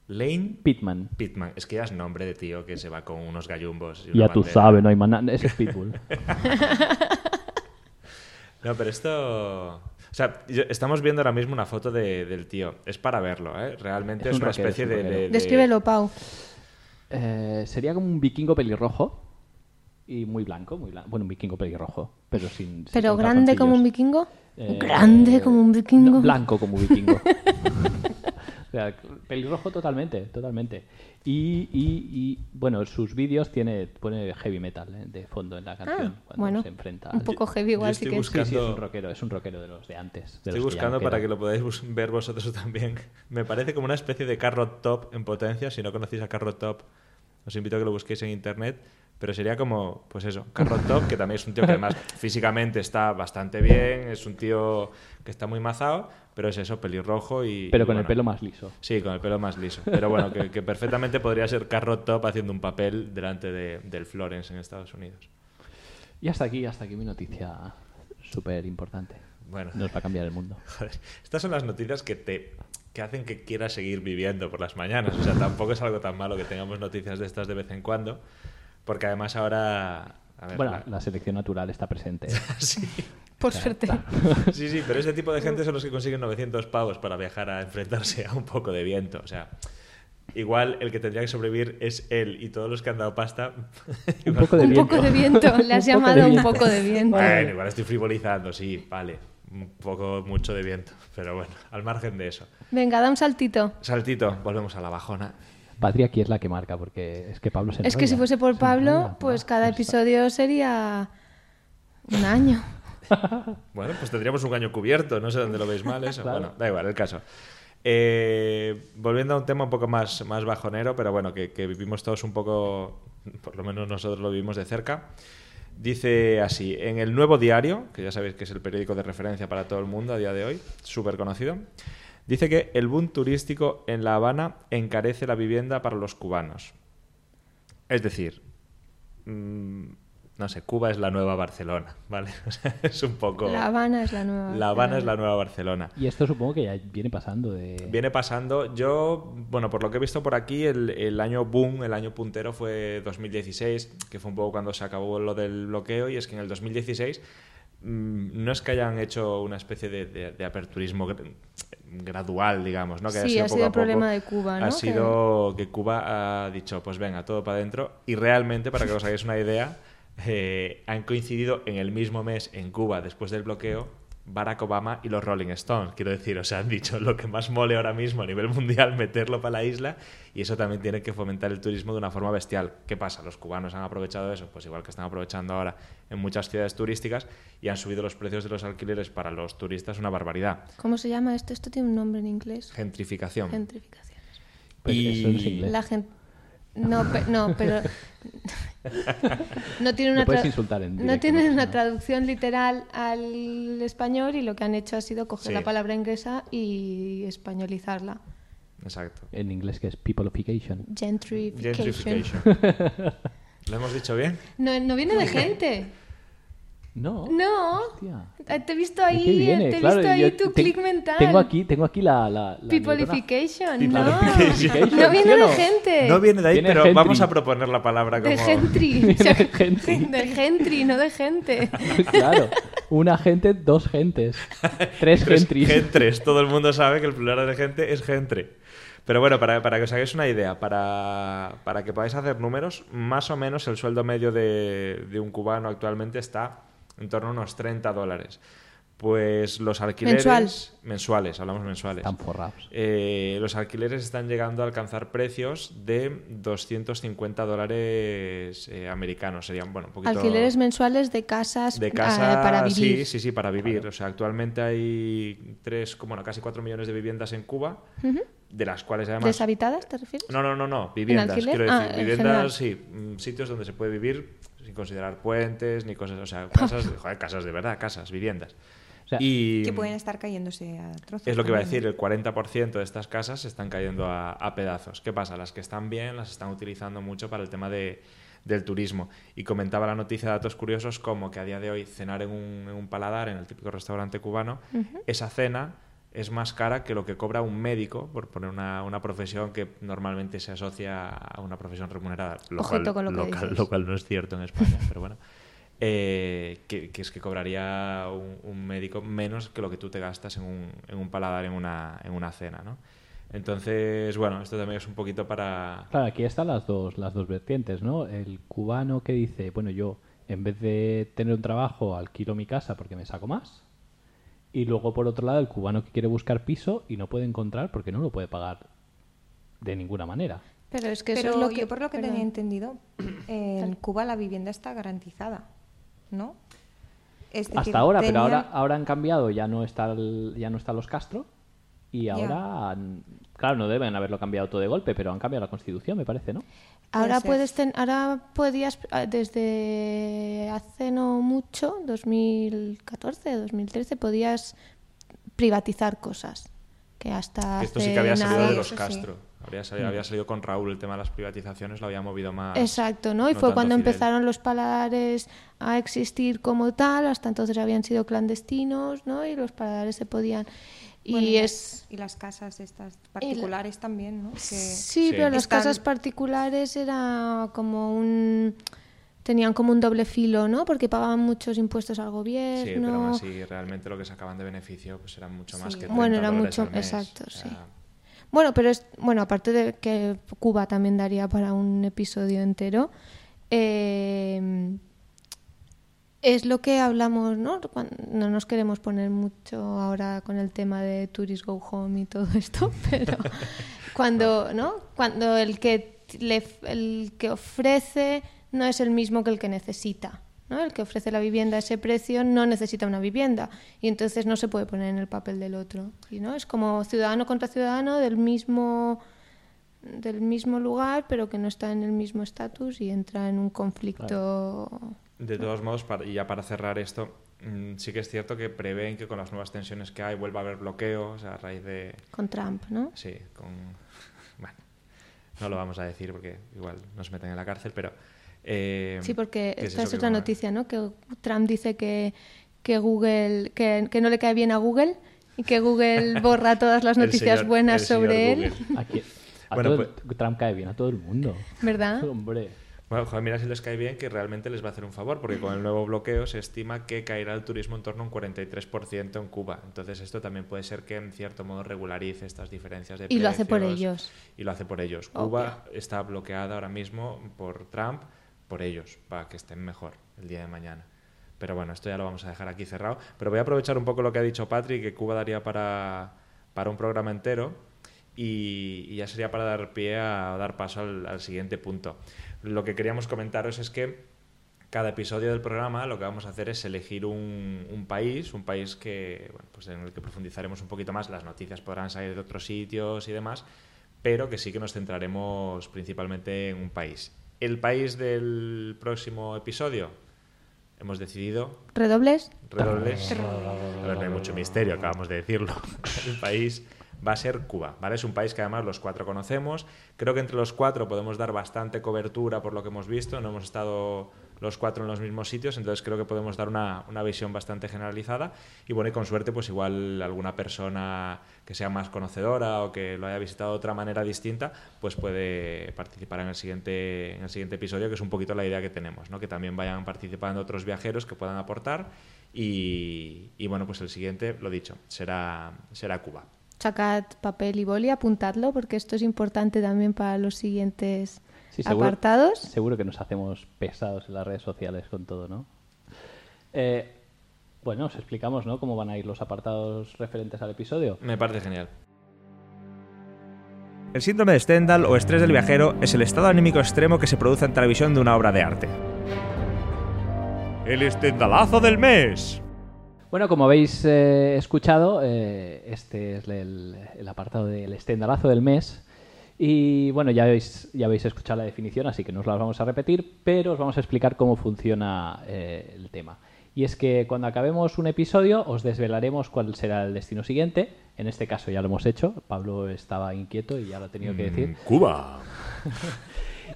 Lane Pittman. Pitman. Es que ya es nombre de tío que se va con unos gallumbos. y una Ya tú sabes, no hay más nada. Ese es Pitbull. (laughs) No, pero esto... O sea, estamos viendo ahora mismo una foto de- del tío. Es para verlo, ¿eh? Realmente Es es, un una rockero, especie es un de, de- de- Descríbelo, Pau. Eh, sería como un vikingo pelirrojo. Y muy blanco, muy blanco. Bueno, un vikingo pelirrojo. Pero sin. ¿Pero grande como un vikingo? Eh, Grande como un vikingo. no, blanco como un vikingo. (laughs) o sea, pelirrojo totalmente, totalmente. Y, y, y, bueno, sus vídeos tiene pone heavy metal eh, de fondo en la canción Ah, cuando bueno, se enfrenta. un poco heavy igual yo sí estoy que es. Sí, sí, es buscando- un rockero, es un rockero de los de antes. de Estoy los que no buscando para que lo podáis ver vosotros (laughs) también. Me parece como una especie de Carrot Top en potencia. Si no conocéis a Carrot Top, os invito a que lo busquéis en internet. Pero sería como, pues eso, Carrot Top, que también es un tío que además (laughs) físicamente está bastante bien, es un tío que está muy mazado, pero es eso, pelirrojo y... Pero y con el pelo más liso. Sí, con el pelo más liso. Pero bueno, que, que perfectamente podría ser Carrot Top haciendo un papel delante de- del Florence en Estados Unidos. Y hasta aquí, hasta aquí mi noticia súper importante. Bueno. Nos va a cambiar el mundo. (laughs) Joder, estas son las noticias que te que hacen que quieras seguir viviendo por las mañanas. O sea, tampoco es algo tan malo que tengamos noticias de estas de vez en cuando, porque además ahora... a ver, Bueno, la- la selección natural está presente. (laughs) sí, Por suerte. (laughs) sí, sí, pero ese tipo de gente son los que consiguen 900 pavos para viajar a enfrentarse a un poco de viento. O sea, igual el que tendría que sobrevivir es él y todos los que han dado pasta. (laughs) (laughs) Un poco de un viento. poco de viento. Le has Un llamado un poco de viento. Bueno, igual estoy frivolizando, sí, vale. Un poco mucho de viento, pero bueno, al margen de eso. Venga, da un saltito. Saltito, volvemos a la bajona. Patria aquí es la que marca, porque es que Pablo se Es que si enrolla, fuese por se Pablo, enrolla, pues cada está- episodio sería un año. (laughs) Bueno, pues tendríamos un año cubierto, no sé dónde lo veis mal eso. (laughs) Claro. Bueno, da igual, el caso. Eh, volviendo a un tema un poco más, más bajonero, pero bueno, que, que vivimos todos un poco, por lo menos nosotros lo vivimos de cerca. Dice así, en el Nuevo Diario, que ya sabéis que es el periódico de referencia para todo el mundo a día de hoy, súper conocido, dice que el boom turístico en La Habana encarece la vivienda para los cubanos. Es decir, mm, no sé, Cuba es la nueva Barcelona, ¿vale? (laughs) O sea, es un poco... La Habana es la nueva. La Habana es la nueva Barcelona. Y esto supongo que ya viene pasando de... Viene pasando, yo, bueno, por lo que he visto por aquí, el, el año boom, el año puntero fue 2016, que fue un poco cuando se acabó lo del bloqueo, y es que en el 2016 mm, no es que hayan hecho una especie de, de- de aperturismo gr- gradual, digamos, ¿no? Que Sí, sido ha poco sido a el problema poco. de Cuba, ¿no? Ha Que- sido que Cuba ha dicho, pues venga, todo para adentro, y realmente, para que os hagáis una idea, eh, han coincidido en el mismo mes en Cuba, después del bloqueo, Barack Obama y los Rolling Stones. Quiero decir, o sea, han dicho lo que más mole ahora mismo a nivel (laughs) mundial, meterlo para la isla, y eso también tiene que fomentar el turismo de una forma bestial. ¿Qué pasa? ¿Los cubanos han aprovechado eso? Pues igual que están aprovechando ahora en muchas ciudades turísticas y han subido los precios de los alquileres para los turistas una barbaridad. ¿Cómo se llama esto? Esto tiene un nombre en inglés. Gentrificación. Gentrificación. Pues Y- eso es inglés. La gente. No, pe- no, pero. (laughs) no tiene una, puedes tra- insultar en no directo, tiene no una traducción literal al español y lo que han hecho ha sido coger Sí. la palabra inglesa y españolizarla. Exacto. En inglés que es peopleification. Gentrification. Gentrification. (laughs) ¿Lo hemos dicho bien? No, no viene de gente. No. No. Hostia. Eh, Te he visto ¿De ahí, qué viene? te he Claro, visto ahí tu te- clic mental. Tengo aquí, tengo aquí la... la, la Peopleification. Peopleification, No. no viene ¿sí o de no? gente. No viene de ahí, Viene pero gentry. vamos a proponer la palabra como... (laughs) De gentry. (laughs) De gentry. de gentry, no de gente. (laughs) claro. Una gente, dos gentes. Tres Tres gentries. gentres. Todo el mundo sabe que el plural de gente es gente. Pero bueno, para, para que os hagáis una idea, para, para que podáis hacer números, más o menos el sueldo medio de, de un cubano actualmente está en torno a unos 30 dólares. Pues los alquileres... Mensual. Mensuales, hablamos mensuales. Están forrados. Eh, los alquileres están llegando a alcanzar precios de 250 dólares eh, americanos. Serían, bueno, un poquito... Alquileres mensuales de casas, De ah, casa, para vivir. sí, sí, sí, para vivir. O sea, actualmente hay tres, como, bueno, casi cuatro millones de viviendas en Cuba, de las cuales además... ¿Deshabitadas, te refieres? No, no, no, no, viviendas. Quiero decir, Ah, en general. viviendas, sí, mm, sitios donde se puede vivir sin considerar puentes ni cosas, o sea, (laughs) casas, joder, casas de verdad, casas, viviendas. O sea, y Que pueden estar cayéndose a trozos. es lo que iba a decir, el 40% de estas casas se están cayendo a, a pedazos. ¿Qué pasa? Las que están bien las están utilizando mucho para el tema de, del turismo. Y comentaba la noticia de datos curiosos como que a día de hoy cenar en un, en un paladar, en el típico restaurante cubano, esa cena es más cara que lo que cobra un médico, por poner una, una profesión que normalmente se asocia a una profesión remunerada. Lo, cual, con lo que cual- lo cual no es cierto en España, (laughs) pero bueno. Eh, que, que es que cobraría un, un médico menos que lo que tú te gastas en un, en un paladar en una, en una cena, ¿no? Entonces, bueno, esto también es un poquito para... Claro, aquí están las dos, las dos vertientes, ¿no? El cubano que dice, bueno, yo en vez de tener un trabajo alquilo mi casa porque me saco más. Y luego, por otro lado, el cubano que quiere buscar piso y no puede encontrar porque no lo puede pagar de ninguna manera. Pero es que eso Pero es lo que... yo por lo que perdón. tenía entendido, (clears throat) en. Cuba la vivienda está garantizada, ¿no? Es decir, Hasta ahora, pero ahora, ahora han cambiado, ya no está el- ya no están los Castro y ahora, claro, no deben haberlo cambiado todo de golpe, pero han cambiado la Constitución, me parece, ¿no? Ahora puedes ten- ahora podías ah, desde hace no mucho, 2014, 2013 podías privatizar cosas que hasta Esto sí que había salido nada- de los sí. Castro. Había salido, había salido con Raúl el tema de las privatizaciones, lo había movido más. Exacto, ¿no? Y no fue cuando Fidel. empezaron los paladares a existir como tal, hasta entonces habían sido clandestinos, ¿no? Y los paladares se podían Bueno, y las- es y las casas estas particulares también, ¿no? Que- Sí, Sí. pero las Están- casas particulares era como un tenían como un doble filo, ¿no? Porque pagaban muchos impuestos al Sí, gobierno. pero aún así, realmente lo que sacaban de beneficio pues era mucho más Sí. que Bueno, 30 era dólares mucho- al mes. exacto, sí. Bueno, pero es bueno, aparte de que Cuba también daría para un episodio entero. eh, es lo que hablamos, ¿no? No nos queremos poner mucho ahora con el tema de Tourist Go Home y todo esto, (laughs) pero cuando, ¿no? Cuando el que le, el que ofrece no es el mismo que el que necesita. ¿no? El que ofrece la vivienda a ese precio no necesita una vivienda y entonces no se puede poner en el papel del otro. ¿y no? Es como ciudadano contra ciudadano del mismo, del mismo lugar, pero que no está en el mismo estatus y entra en un conflicto. De todos modos, para- y ya para cerrar esto, mm, sí que es cierto que prevén que con las nuevas tensiones que hay vuelva a haber bloqueos a raíz de... con Trump, ¿no? Sí, con... (laughs) Bueno, no lo vamos a decir porque igual nos meten en la cárcel, pero... eh, Sí, porque ¿qué es esta es otra noticia, ¿no? Que Trump dice que, que Google, que, que no le cae bien a Google y que Google (laughs) borra todas las noticias señor- buenas sobre él, Google. Aquí, a Bueno, todo el- Trump cae bien a todo el mundo. ¿verdad? (laughs) Hombre. Bueno, joder, mira si les cae bien que realmente les va a hacer un favor, porque con el nuevo bloqueo se estima que caerá el turismo en torno a un 43% en Cuba. Entonces esto también puede ser que en cierto modo regularice estas diferencias de Y lo hace por precios. ellos. Y lo hace por ellos. Cuba está bloqueada ahora mismo por Trump, por ellos, para que estén mejor el día de mañana. Pero bueno, esto ya lo vamos a dejar aquí cerrado. Pero voy a aprovechar un poco lo que ha dicho Patrick, que Cuba daría para, para un programa entero. Y, y ya sería para dar pie a dar paso al, al siguiente punto. Lo que queríamos comentaros es que cada episodio del programa lo que vamos a hacer es elegir un, un país, un país que, bueno, pues en el que profundizaremos un poquito más. Las noticias podrán salir de otros sitios y demás, pero que sí que nos centraremos principalmente en un país. El país del próximo episodio hemos decidido ¿Redobles? redobles. A ver, no hay mucho misterio, acabamos de decirlo. (laughs) El país va a ser Cuba, ¿vale? Es un país que además los cuatro conocemos. Creo que entre los cuatro podemos dar bastante cobertura por lo que hemos visto. No hemos estado los cuatro en los mismos sitios, entonces creo que podemos dar una, una visión bastante generalizada. Y bueno, y con suerte, pues igual alguna persona que sea más conocedora o que lo haya visitado de otra manera distinta, pues puede participar en el siguiente, en el siguiente episodio, que es un poquito la idea que tenemos, ¿no? Que también vayan participando otros viajeros que puedan aportar. Y, bueno, pues el siguiente, lo dicho, será, será Cuba. Sacad papel y boli, apuntadlo, porque esto es importante también para los siguientes Sí, seguro, apartados. seguro que nos hacemos pesados en las redes sociales con todo, ¿no? Eh, bueno, os explicamos, ¿no? Cómo van a ir los apartados referentes al episodio. Me parece genial. El síndrome de Stendhal o estrés del viajero es el estado anímico extremo que se produce ante la visión de una obra de arte. El Stendhalazo del mes. Bueno, como habéis eh, escuchado, eh, este es el, el apartado del estendalazo del mes. Y bueno, ya habéis, ya habéis escuchado la definición, así que no os la vamos a repetir, pero os vamos a explicar cómo funciona eh, el tema. Y es que cuando acabemos un episodio os desvelaremos cuál será el destino siguiente. En este caso ya lo hemos hecho. Pablo estaba inquieto y ya lo ha tenido que decir. Cuba. (laughs)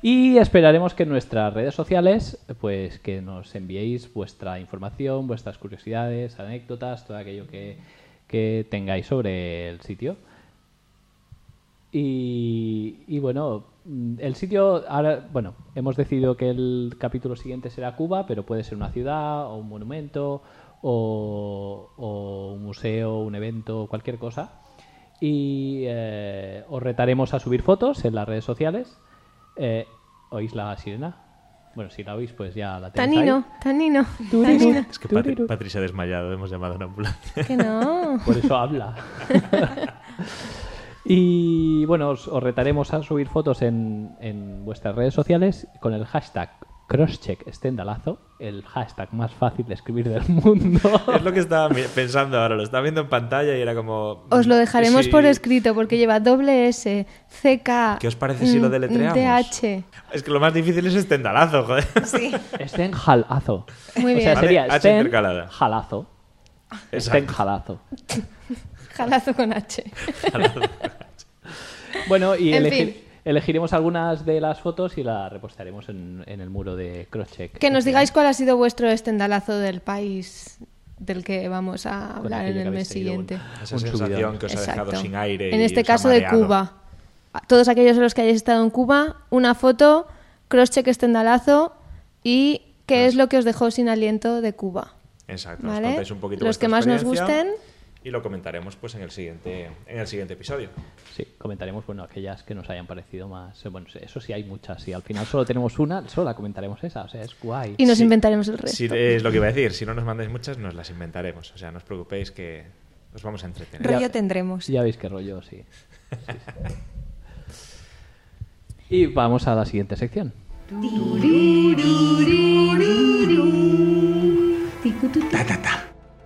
Y esperaremos que en nuestras redes sociales, pues que nos enviéis vuestra información, vuestras curiosidades, anécdotas, todo aquello que, que tengáis sobre el sitio. Y, y bueno, mm, el sitio, ahora, bueno, hemos decidido que el capítulo siguiente será Cuba, pero puede ser una ciudad o un monumento o, o un museo, un evento, cualquier cosa. Y eh, os retaremos a subir fotos en las redes sociales. Eh, ¿Oís la sirena? Bueno, si la oís, pues ya la tenéis Tanino, Tanino. Tanino. Es que Patri, Patri se ha desmayado, hemos llamado a una ambulancia. Que no. Por eso habla. (laughs) y bueno, os, os retaremos a subir fotos en, en vuestras redes sociales con el hashtag crosscheck estendalazo, el hashtag más fácil de escribir del mundo. Es lo que estaba pensando ahora, lo estaba viendo en pantalla y era como... Os lo dejaremos sí. por escrito porque lleva doble S, CK. ¿Qué os parece si lo mm, deletreamos? DH. Es que lo más difícil es estendalazo, joder. Sí. Estenjalazo. Muy O bien. sea, Vale, sería H Sten intercalada. jalazo. Exacto. Estenjalazo. Jalazo con H. Bueno, y En elegir- fin. Elegiremos algunas de las fotos y las repostaremos en, en el muro de Crosscheck. Que nos digáis cuál ha sido vuestro estendalazo del país del que vamos a hablar en el mes siguiente. bueno. Esa Un sensación subidón. que os ha dejado Exacto. sin aire. En y este os ha caso de mareado. Cuba. Todos aquellos de los que hayáis estado en Cuba, una foto, crosscheck estendalazo y qué es lo que os dejó sin aliento de Cuba. Exacto, nos ¿Vale? contáis un poquito Los que más nos gusten. Y lo comentaremos pues en el siguiente, en el siguiente episodio. Sí, comentaremos bueno aquellas que nos hayan parecido más. eh, Bueno, eso sí hay muchas. Y al final solo tenemos una, solo la comentaremos esa. O sea, es guay. Y nos Sí. inventaremos el resto. Si, es lo que iba a decir, si no nos mandáis muchas, nos las inventaremos. O sea, no os preocupéis que os vamos a entretener. Rollo tendremos. Ya veis qué rollo, sí. Sí, sí. Y vamos a la siguiente sección.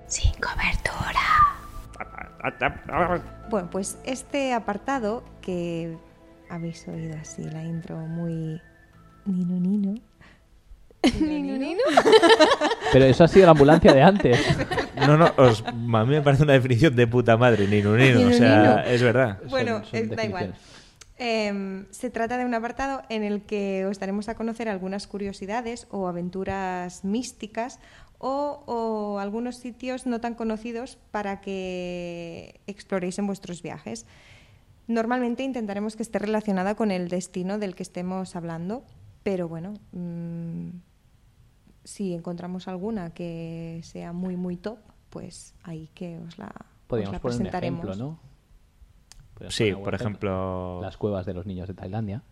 Sin cobertura. Bueno, pues este apartado que habéis oído así, la intro muy nino nino. Nino, nino. (laughs) Pero eso ha sido la ambulancia de antes. (laughs) No, no, os- a mí me parece una definición de puta madre, nino, nino. O sea, es verdad. Bueno, son eh, da igual. Em, se trata de un apartado en el que os daremos a conocer algunas curiosidades o aventuras místicas o, o algunos sitios no tan conocidos para que exploréis en vuestros viajes. Normalmente intentaremos que esté relacionada con el destino del que estemos hablando, pero bueno, mm, si encontramos alguna que sea muy, muy top, pues ahí que os la, os Podríamos la poner un presentaremos. ejemplo, ¿no? Podríamos Sí, poner por ejemplo, Las cuevas de los niños de Tailandia.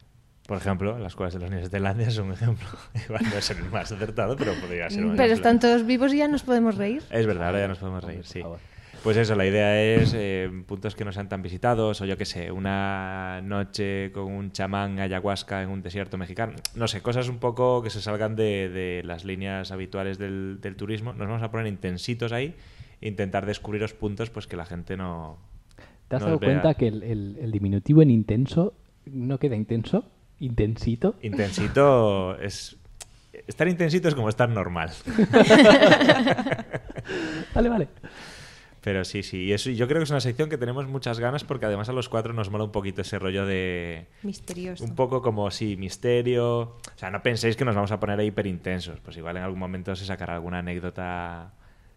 Por ejemplo, las cuevas de los niños de Tailandia es un ejemplo. (laughs) Igual no es el más acertado, pero podría ser un Pero ejemplo. están todos vivos y ya nos podemos reír. Es verdad, ahora ya nos podemos reír, sí. favor. Pues eso, la idea es eh, puntos que no sean tan visitados, o yo qué sé, una noche con un chamán ayahuasca en un desierto mexicano. No sé, cosas un poco que se salgan de, de las líneas habituales del, del turismo. Nos vamos a poner intensitos ahí e intentar descubriros puntos pues que la gente no. ¿Te has no dado vea. cuenta que el, el- el diminutivo en intenso no queda intenso? ¿Intensito? Intensito es. Estar intensito es como estar normal. (laughs) Vale, vale. Pero sí, sí. Y eso, yo creo que es una sección que tenemos muchas ganas porque además a los cuatro nos mola un poquito ese rollo de. Misterioso. Un poco como, sí, misterio. O sea, no penséis que nos vamos a poner ahí hiper intensos. Pues igual en algún momento se sacará alguna anécdota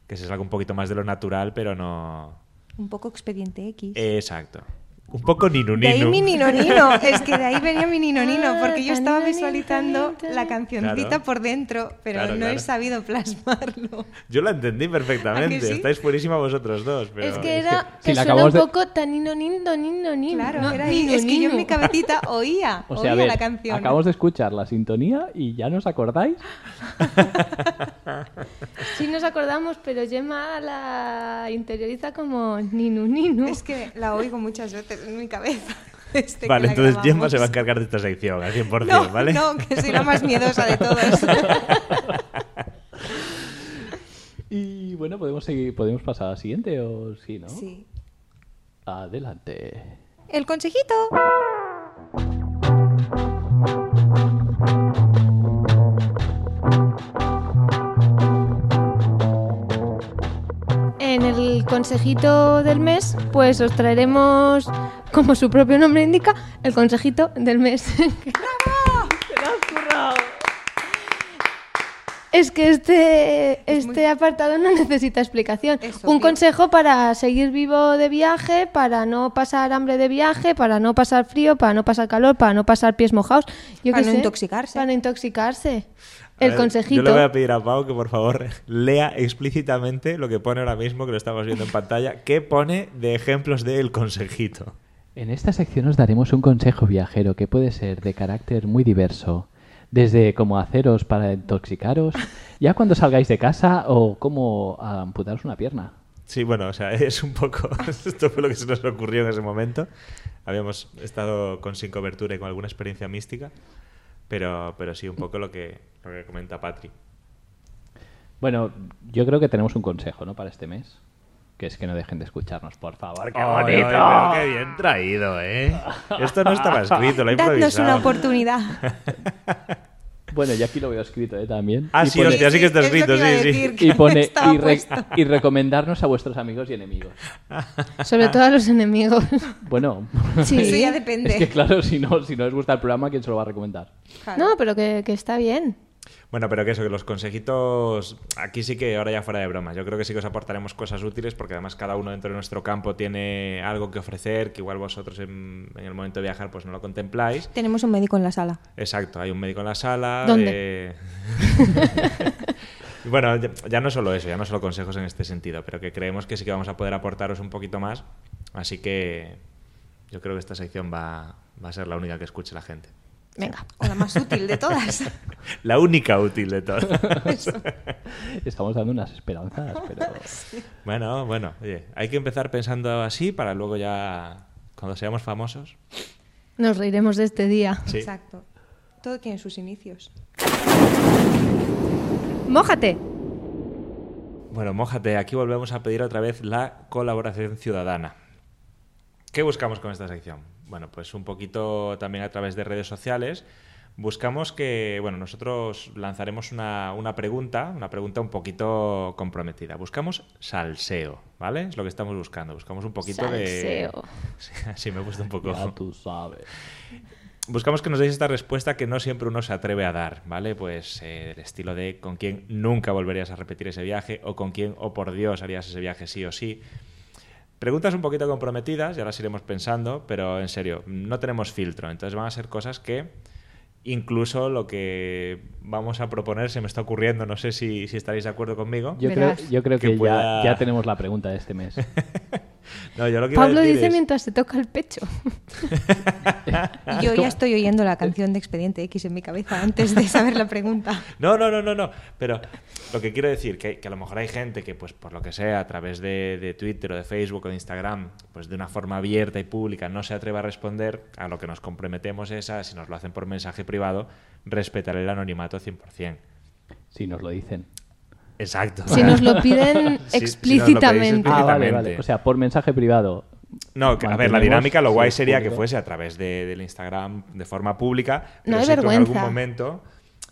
que se salga un poquito más de lo natural, pero no. Un poco expediente X. Exacto. Un poco ninu de ahí mi nino nino, es que de ahí venía mi nino nino, Ah, porque yo tan estaba nino, nino, visualizando tan nino, la tan cancioncita Claro. por dentro, pero Claro, no claro. he sabido plasmarlo. Yo la entendí perfectamente. Estáis fuerísima vosotros dos. Pero es que era si que suena un de- poco tanino nindo nino nino. Claro, no, era ahí. nino, es que yo en nino. mi cabecita (laughs) oía, O sea, a oía ver, la canción. acabamos de escuchar la sintonía y ya nos acordáis. (laughs) Sí nos acordamos, pero Gemma la interioriza como ninu. Es que la oigo muchas veces en mi cabeza. (laughs) que Vale, entonces. Gemma se va a encargar de esta sección al 100%, No, ¿vale? no, que soy la más miedosa de todas. (laughs) Y bueno, podemos seguir, podemos pasar a la siguiente o sí, ¿no? Sí. Adelante. El consejito. En el consejito del mes, pues os traeremos, como su propio nombre indica, el consejito del mes. (laughs) ¡Bravo! ¡Te lo has currado! Es que este, este apartado no necesita explicación. Un consejo para seguir vivo de viaje, para no pasar hambre de viaje, para no pasar frío, para no pasar calor, para no pasar pies mojados. Yo Para no sé, intoxicarse. Para no intoxicarse. El ver, consejito. Yo le voy a pedir a Pau que por favor (laughs) lea explícitamente lo que pone ahora mismo, que lo estamos viendo en pantalla. ¿Qué pone de ejemplos del consejito? En esta sección os daremos un consejo viajero que puede ser de carácter muy diverso, Desde cómo haceros para intoxicaros, (laughs) ya cuando salgáis de casa o cómo amputaros una pierna. Sí, bueno, o sea, (laughs) es un poco. Esto fue lo que se nos ocurrió en ese momento. Habíamos estado con Sin Cobertura y con alguna experiencia mística, pero, pero sí, un poco lo que, lo que comenta Patri. Bueno, yo creo que tenemos un consejo, ¿no? Para este mes. Que es que no dejen de escucharnos, por favor. ¡Qué bonito! pero qué bien traído, ¿eh? Esto no estaba escrito, lo he Dadnos improvisado. una oportunidad. (laughs) Bueno, yo aquí lo veo escrito, ¿eh? También. Ah, Y sí, pone- hostia, sí que está Es escrito, que sí, sí. y pone y, re- puesto. y recomendarnos a vuestros amigos y enemigos. Sobre todo a los enemigos. Bueno, Sí. (laughs) Eso ya depende. es que claro, si no, si no les gusta el programa, ¿quién se lo va a recomendar? Claro. No, pero que, que está bien. Bueno, pero que eso, que los consejitos, aquí sí que ahora ya fuera de broma, yo creo que sí que os aportaremos cosas útiles porque además cada uno dentro de nuestro campo tiene algo que ofrecer que igual vosotros en, en el momento de viajar pues no lo contempláis. Tenemos un médico en la sala. Exacto, hay un médico en la sala. ¿Dónde? eh, (laughs) bueno, ya, ya no solo eso, ya no solo consejos en este sentido, pero que creemos que sí que vamos a poder aportaros un poquito más. Así que yo creo que esta sección va, va a ser la única que escuche la gente. Venga, o la más útil de todas. (laughs) La única útil de todas. Estamos dando unas esperanzas, pero... (laughs) Bueno, bueno, oye, hay que empezar pensando así para luego ya, cuando seamos famosos. Nos reiremos de este día. Sí. Exacto. Todo tiene sus inicios. ¡Mójate! Bueno, mójate, aquí volvemos a pedir otra vez la colaboración ciudadana. ¿Qué buscamos con esta sección? Bueno, pues un poquito también a través de redes sociales. Buscamos que, bueno, nosotros lanzaremos una, una pregunta, una pregunta un poquito comprometida. Buscamos salseo, ¿vale? Es lo que estamos buscando. Buscamos un poquito de... Salseo. (laughs) Sí, así me gusta un poco. Ya tú sabes. Buscamos que nos deis esta respuesta que no siempre uno se atreve a dar, ¿vale? Pues eh, el estilo de con quién nunca volverías a repetir ese viaje o con quién, o por Dios, harías ese viaje sí o sí. Preguntas un poquito comprometidas, ya las iremos pensando, pero en serio, no tenemos filtro, entonces van a ser cosas que incluso lo que vamos a proponer se me está ocurriendo, no sé si, si estaréis de acuerdo conmigo. Yo creo, Verás. yo creo Que que, pueda- ya, ya tenemos la pregunta de este mes. (laughs) No, yo lo que iba a Pablo dice es- mientras se toca el pecho. (laughs) Yo ya estoy oyendo la canción de Expediente X en mi cabeza antes de saber la pregunta. (laughs) No, no, no, no, no. Pero lo que quiero decir, que, que a lo mejor hay gente que, pues por lo que sea, a través de, de Twitter o de Facebook o de Instagram, pues de una forma abierta y pública no se atreve a responder, a lo que nos comprometemos es a, si nos lo hacen por mensaje privado, respetar el anonimato 100%. Si nos lo dicen. Exacto. Si nos lo piden (laughs) Si- si nos lo (laughs) pedís explícitamente. Ah, vale, vale. O sea, por mensaje privado. No, que, a ver, la dinámica lo guay sería que fuese a través de, del Instagram de forma pública. No pero hay tú en algún vergüenza. momento.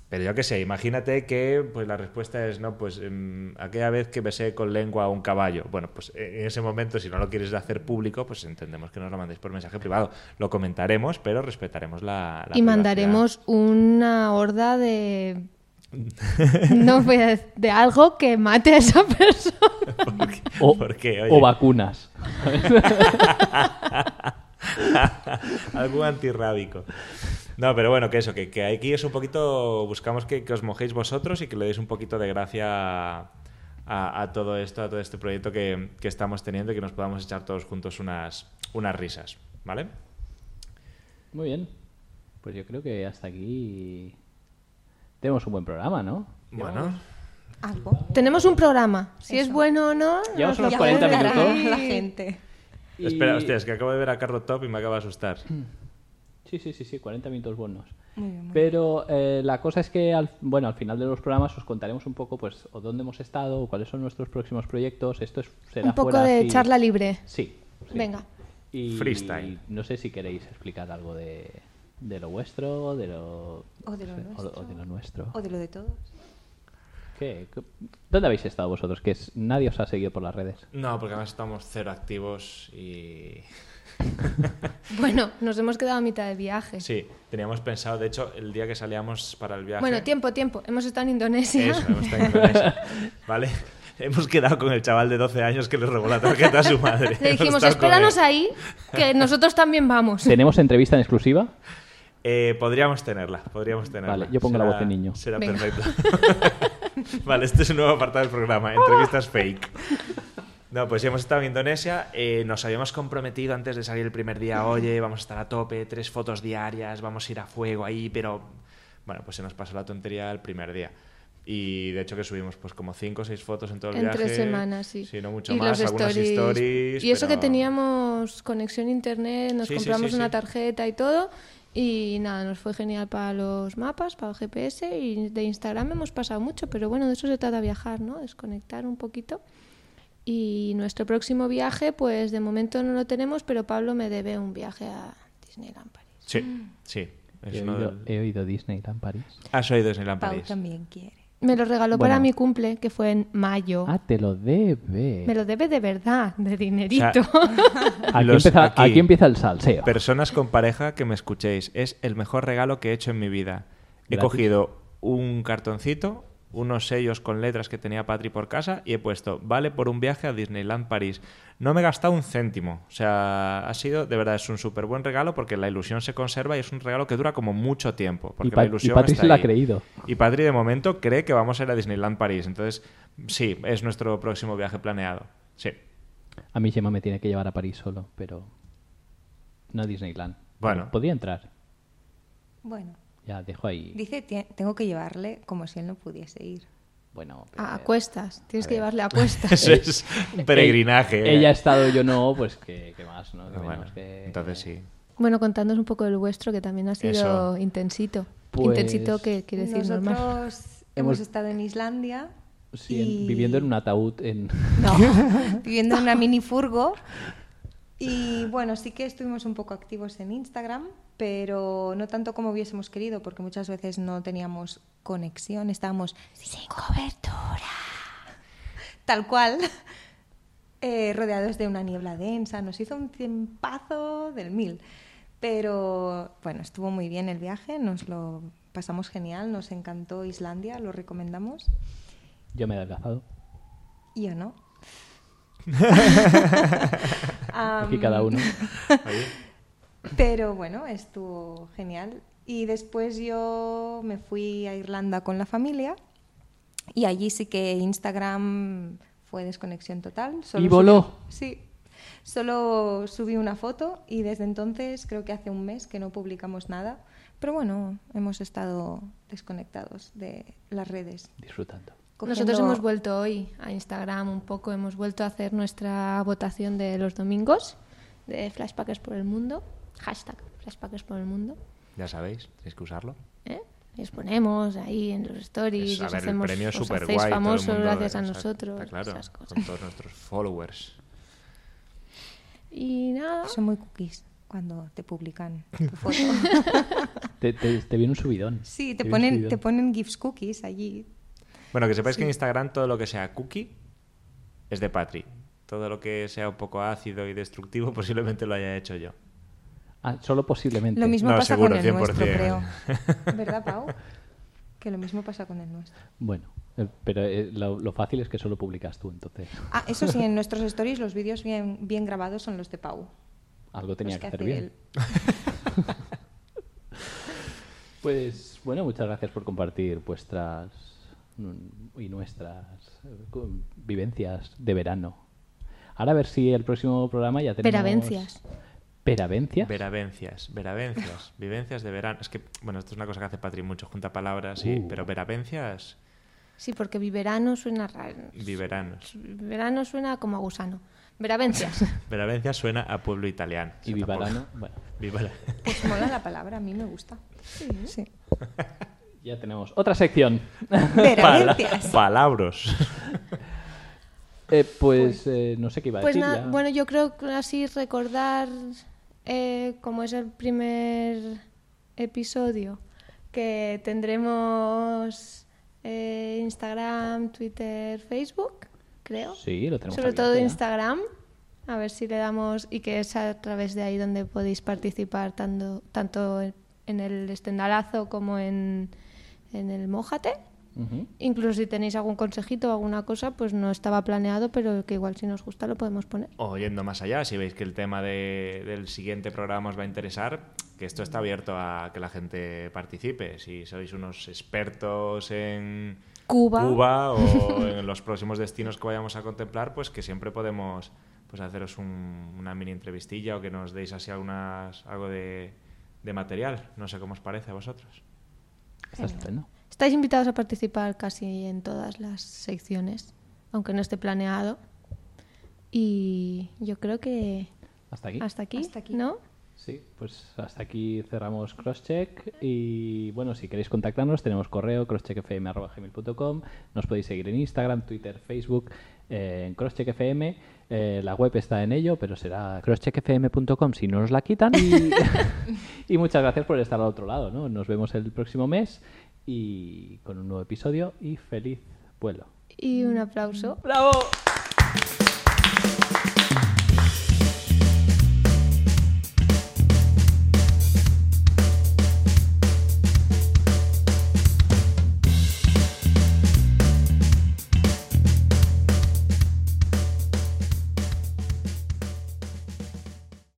Pero yo qué sé, imagínate que pues la respuesta es no, pues em, aquella vez que besé con lengua a un caballo. Bueno, pues en ese momento, si no lo quieres hacer público, pues entendemos que nos lo mandéis por mensaje privado. Lo comentaremos, pero respetaremos la. la Y privacidad. mandaremos una horda de. No voy a decir, de algo que mate a esa persona. (laughs) ¿Por qué? O, ¿Por qué? Oye. o vacunas. (laughs) Algo antirrábico. No, pero bueno, que eso, que, que aquí es un poquito. Buscamos que, que os mojéis vosotros y que le deis un poquito de gracia a, a- a todo esto, a todo este proyecto que, que estamos teniendo y que nos podamos echar todos juntos unas, unas risas. ¿Vale? Muy bien. Pues yo creo que hasta aquí tenemos un buen programa, ¿no? Bueno, Algo. Tenemos un programa. Si es bueno o no. Llevamos nos unos lo 40 juzgará. minutos. la gente. Y- (laughs) espera, hostia, es que acabo de ver a Carrot Top y me acaba de asustar. Sí, sí, sí, sí, 40 minutos buenos. Muy bien, muy bien. Pero eh, la cosa es que, al, bueno, al final de los programas os contaremos un poco, pues, o dónde hemos estado, o cuáles son nuestros próximos proyectos. Esto es, será Un poco fuera de así- charla libre. Sí. sí. Venga. Y Freestyle. no sé si queréis explicar algo de, de lo vuestro, de lo... O de lo o- nuestro. o de lo nuestro. O de lo de todos. ¿Qué? ¿Qué- ¿Dónde habéis estado vosotros? Que es- nadie os ha seguido por las redes. No, porque además estamos cero activos y. (laughs) Bueno, nos hemos quedado a mitad de viaje. Sí, teníamos pensado, de hecho, el día que salíamos para el viaje. Bueno, tiempo, tiempo. Hemos estado en Indonesia. Eso, hemos estado en Indonesia. (laughs) ¿Vale? Hemos quedado con el chaval de 12 años que le robó la tarjeta a su madre. Le dijimos, espéranos ahí, que nosotros también vamos. ¿Tenemos entrevista en exclusiva? Eh, podríamos tenerla, podríamos tenerla. Vale, yo pongo la voz de niño. Será Venga. perfecto. (laughs) vale, este es un nuevo apartado del programa, (laughs) entrevistas fake. No, pues ya hemos estado en Indonesia, eh, nos habíamos comprometido antes de salir el primer día, oye, vamos a estar a tope, tres fotos diarias, vamos a ir a fuego ahí, pero Bueno, pues se nos pasó la tontería el primer día. Y de hecho que subimos pues como cinco o seis fotos en todo el En viaje. tres semanas, sí. Sí, no mucho y más, los algunas stories. stories. y eso que pero- teníamos conexión a internet, nos Sí, sí, compramos sí, una sí. tarjeta y todo. Y nada, nos fue genial para los mapas, para el GPS y de Instagram hemos pasado mucho, pero bueno, de eso se trata viajar, ¿no? Desconectar un poquito. Y nuestro próximo viaje, pues de momento no lo tenemos, pero Pablo me debe un viaje a Disneyland París. Sí, sí. Es He oído, del- he oído Disneyland París. Has oído Disneyland Pau París. también quiere. Me lo regaló Bueno. para mi cumple, que fue en mayo. Ah, te lo debe. Me lo debe de verdad, de dinerito. (laughs) Aquí, Los- empieza, aquí. aquí empieza el salseo. Personas con pareja que me escuchéis, es el mejor regalo que he hecho en mi vida. He Gratis. cogido un cartoncito, unos sellos con letras que tenía Patri por casa y he puesto, vale por un viaje a Disneyland París. No me he gastado un céntimo. O sea, ha sido, de verdad, es un súper buen regalo porque la ilusión se conserva y es un regalo que dura como mucho tiempo. Porque Y Pa- la y ilusión Patri está se la ha ahí. creído. Y Patri, de momento, cree que vamos a ir a Disneyland París. Entonces, sí, es nuestro próximo viaje planeado. Sí. A mí Gemma me tiene que llevar a París solo, pero no a Disneyland. Bueno. Podía entrar. Bueno, Ya, dejo ahí. dice, "Tie- tengo que llevarle como si él no pudiese ir. Bueno, pero- A cuestas, tienes A que llevarle a (laughs) cuestas. Eso es (laughs) un peregrinaje. ¿eh? Ella ha estado, yo no, pues que, más, ¿no? Que Bueno, menos que- entonces sí. Bueno, contándonos un poco del vuestro, que también ha sido Eso. intensito. Pues- Intensito, que quiere decir Nosotros normal. (laughs) hemos... Hemos- estado en Islandia. Sí, en- viviendo en un ataúd en... No, viviendo en una mini furgo. Y bueno, sí que estuvimos un poco activos en Instagram, pero no tanto como hubiésemos querido, porque muchas veces no teníamos conexión, estábamos sin cobertura. Tal cual, (laughs) eh, rodeados de una niebla densa. Nos hizo un tiempazo del mil. Pero bueno, estuvo muy bien el viaje, nos lo pasamos genial, nos encantó Islandia, lo recomendamos. Yo me he adelgazado. Y yo no. (laughs) Aquí Am, cada uno. Pero bueno, estuvo genial. Y después yo me fui a Irlanda con la familia y allí sí que Instagram fue desconexión total. Solo ¿Y voló? subí- sí. Solo subí una foto y desde entonces creo que hace un mes que no publicamos nada. Pero bueno, hemos estado desconectados de las redes. Disfrutando. Nosotros cogiendo- hemos vuelto hoy a Instagram un poco, hemos vuelto a hacer nuestra votación de los domingos de Flashpackers por el Mundo. Hashtag Flashpackers por el Mundo. ya sabéis, tenéis que usarlo. ¿eh? Y os ponemos ahí en los stories, Es- a os ver, hacemos, el premio es os súper hacéis guay. famosos gracias a nosotros, Está claro, esas cosas. con todos nuestros followers. Y nada, Son muy cookies cuando te publican tu (laughs) foto. (laughs) Te, te- te viene un subidón. Sí, te un ponen, subidón. te ponen gifs cookies allí. Bueno, que sepáis que en Instagram todo lo que sea cookie es de Patri. Todo lo que sea un poco ácido y destructivo (laughs) posiblemente lo haya hecho yo. Ah, solo posiblemente. Lo mismo No, pasa seguro, con el nuestro, 100%. creo. (laughs) ¿Verdad, Pau? Que lo mismo pasa con el nuestro. Bueno, eh, pero eh, lo, lo fácil es que solo publicas tú, entonces. Ah, eso sí, en (laughs) nuestros stories los vídeos bien, bien grabados son los de Pau. Algo tenía que que hacer hace bien. (laughs) Pues bueno, muchas gracias por compartir vuestras y nuestras eh, vivencias de verano. Ahora a ver si el próximo programa ya tenemos... Peravencias. ¿Peravencias? Veravencias, veravencias, (laughs) vivencias de verano. Es que, bueno, esto es una cosa que hace Patri mucho, junta palabras, sí, Uh. pero veravencias, sí, porque viverano suena raro. viveranos. Verano suena como a gusano. Veravencias. (laughs) Veravencias suena a pueblo italiano. y vivarano. Bueno, (laughs) Vivala- Pues mola la palabra, a mí me gusta. Sí. ya tenemos otra sección. Veravencias. Palabros. Eh, pues eh, no sé qué iba a Pues decir. nada, ya. bueno, yo creo que así recordar, eh, como es el primer episodio, que tendremos eh, Instagram, Twitter, Facebook, creo. Sí, lo tenemos Sobre abierto todo ya. Instagram, a ver si le damos, y que es a través de ahí donde podéis participar tanto, tanto en el estendalazo como en, en el Ujú. Incluso si tenéis algún consejito o alguna cosa, pues no estaba planeado, pero que igual si nos gusta lo podemos poner. O yendo más allá, si veis que el tema de- del siguiente programa os va a interesar, que esto está abierto a que la gente participe. Si sois unos expertos en Cuba. Cuba (laughs) o en los próximos destinos que vayamos a contemplar, pues que siempre podemos pues haceros un- una mini entrevistilla o que nos deis así algunas, algo de, de material. No sé cómo os parece a vosotros. Está estupendo. Estáis invitados a participar casi en todas las secciones, aunque no esté planeado. Y yo creo que Hasta aquí. hasta aquí, Hasta aquí. ¿no? Sí, pues hasta aquí cerramos Crosscheck y bueno, si queréis contactarnos tenemos correo crosscheckfm.gmail.com nos podéis seguir en Instagram, Twitter, Facebook, eh, en crosscheckfm eh, la web está en ello, pero será crosscheckfm.com si no nos la quitan y, (laughs) (laughs) y muchas gracias por estar al otro lado, ¿no? Nos vemos el próximo mes y con un nuevo episodio y feliz vuelo. Y un aplauso. ¡Bravo!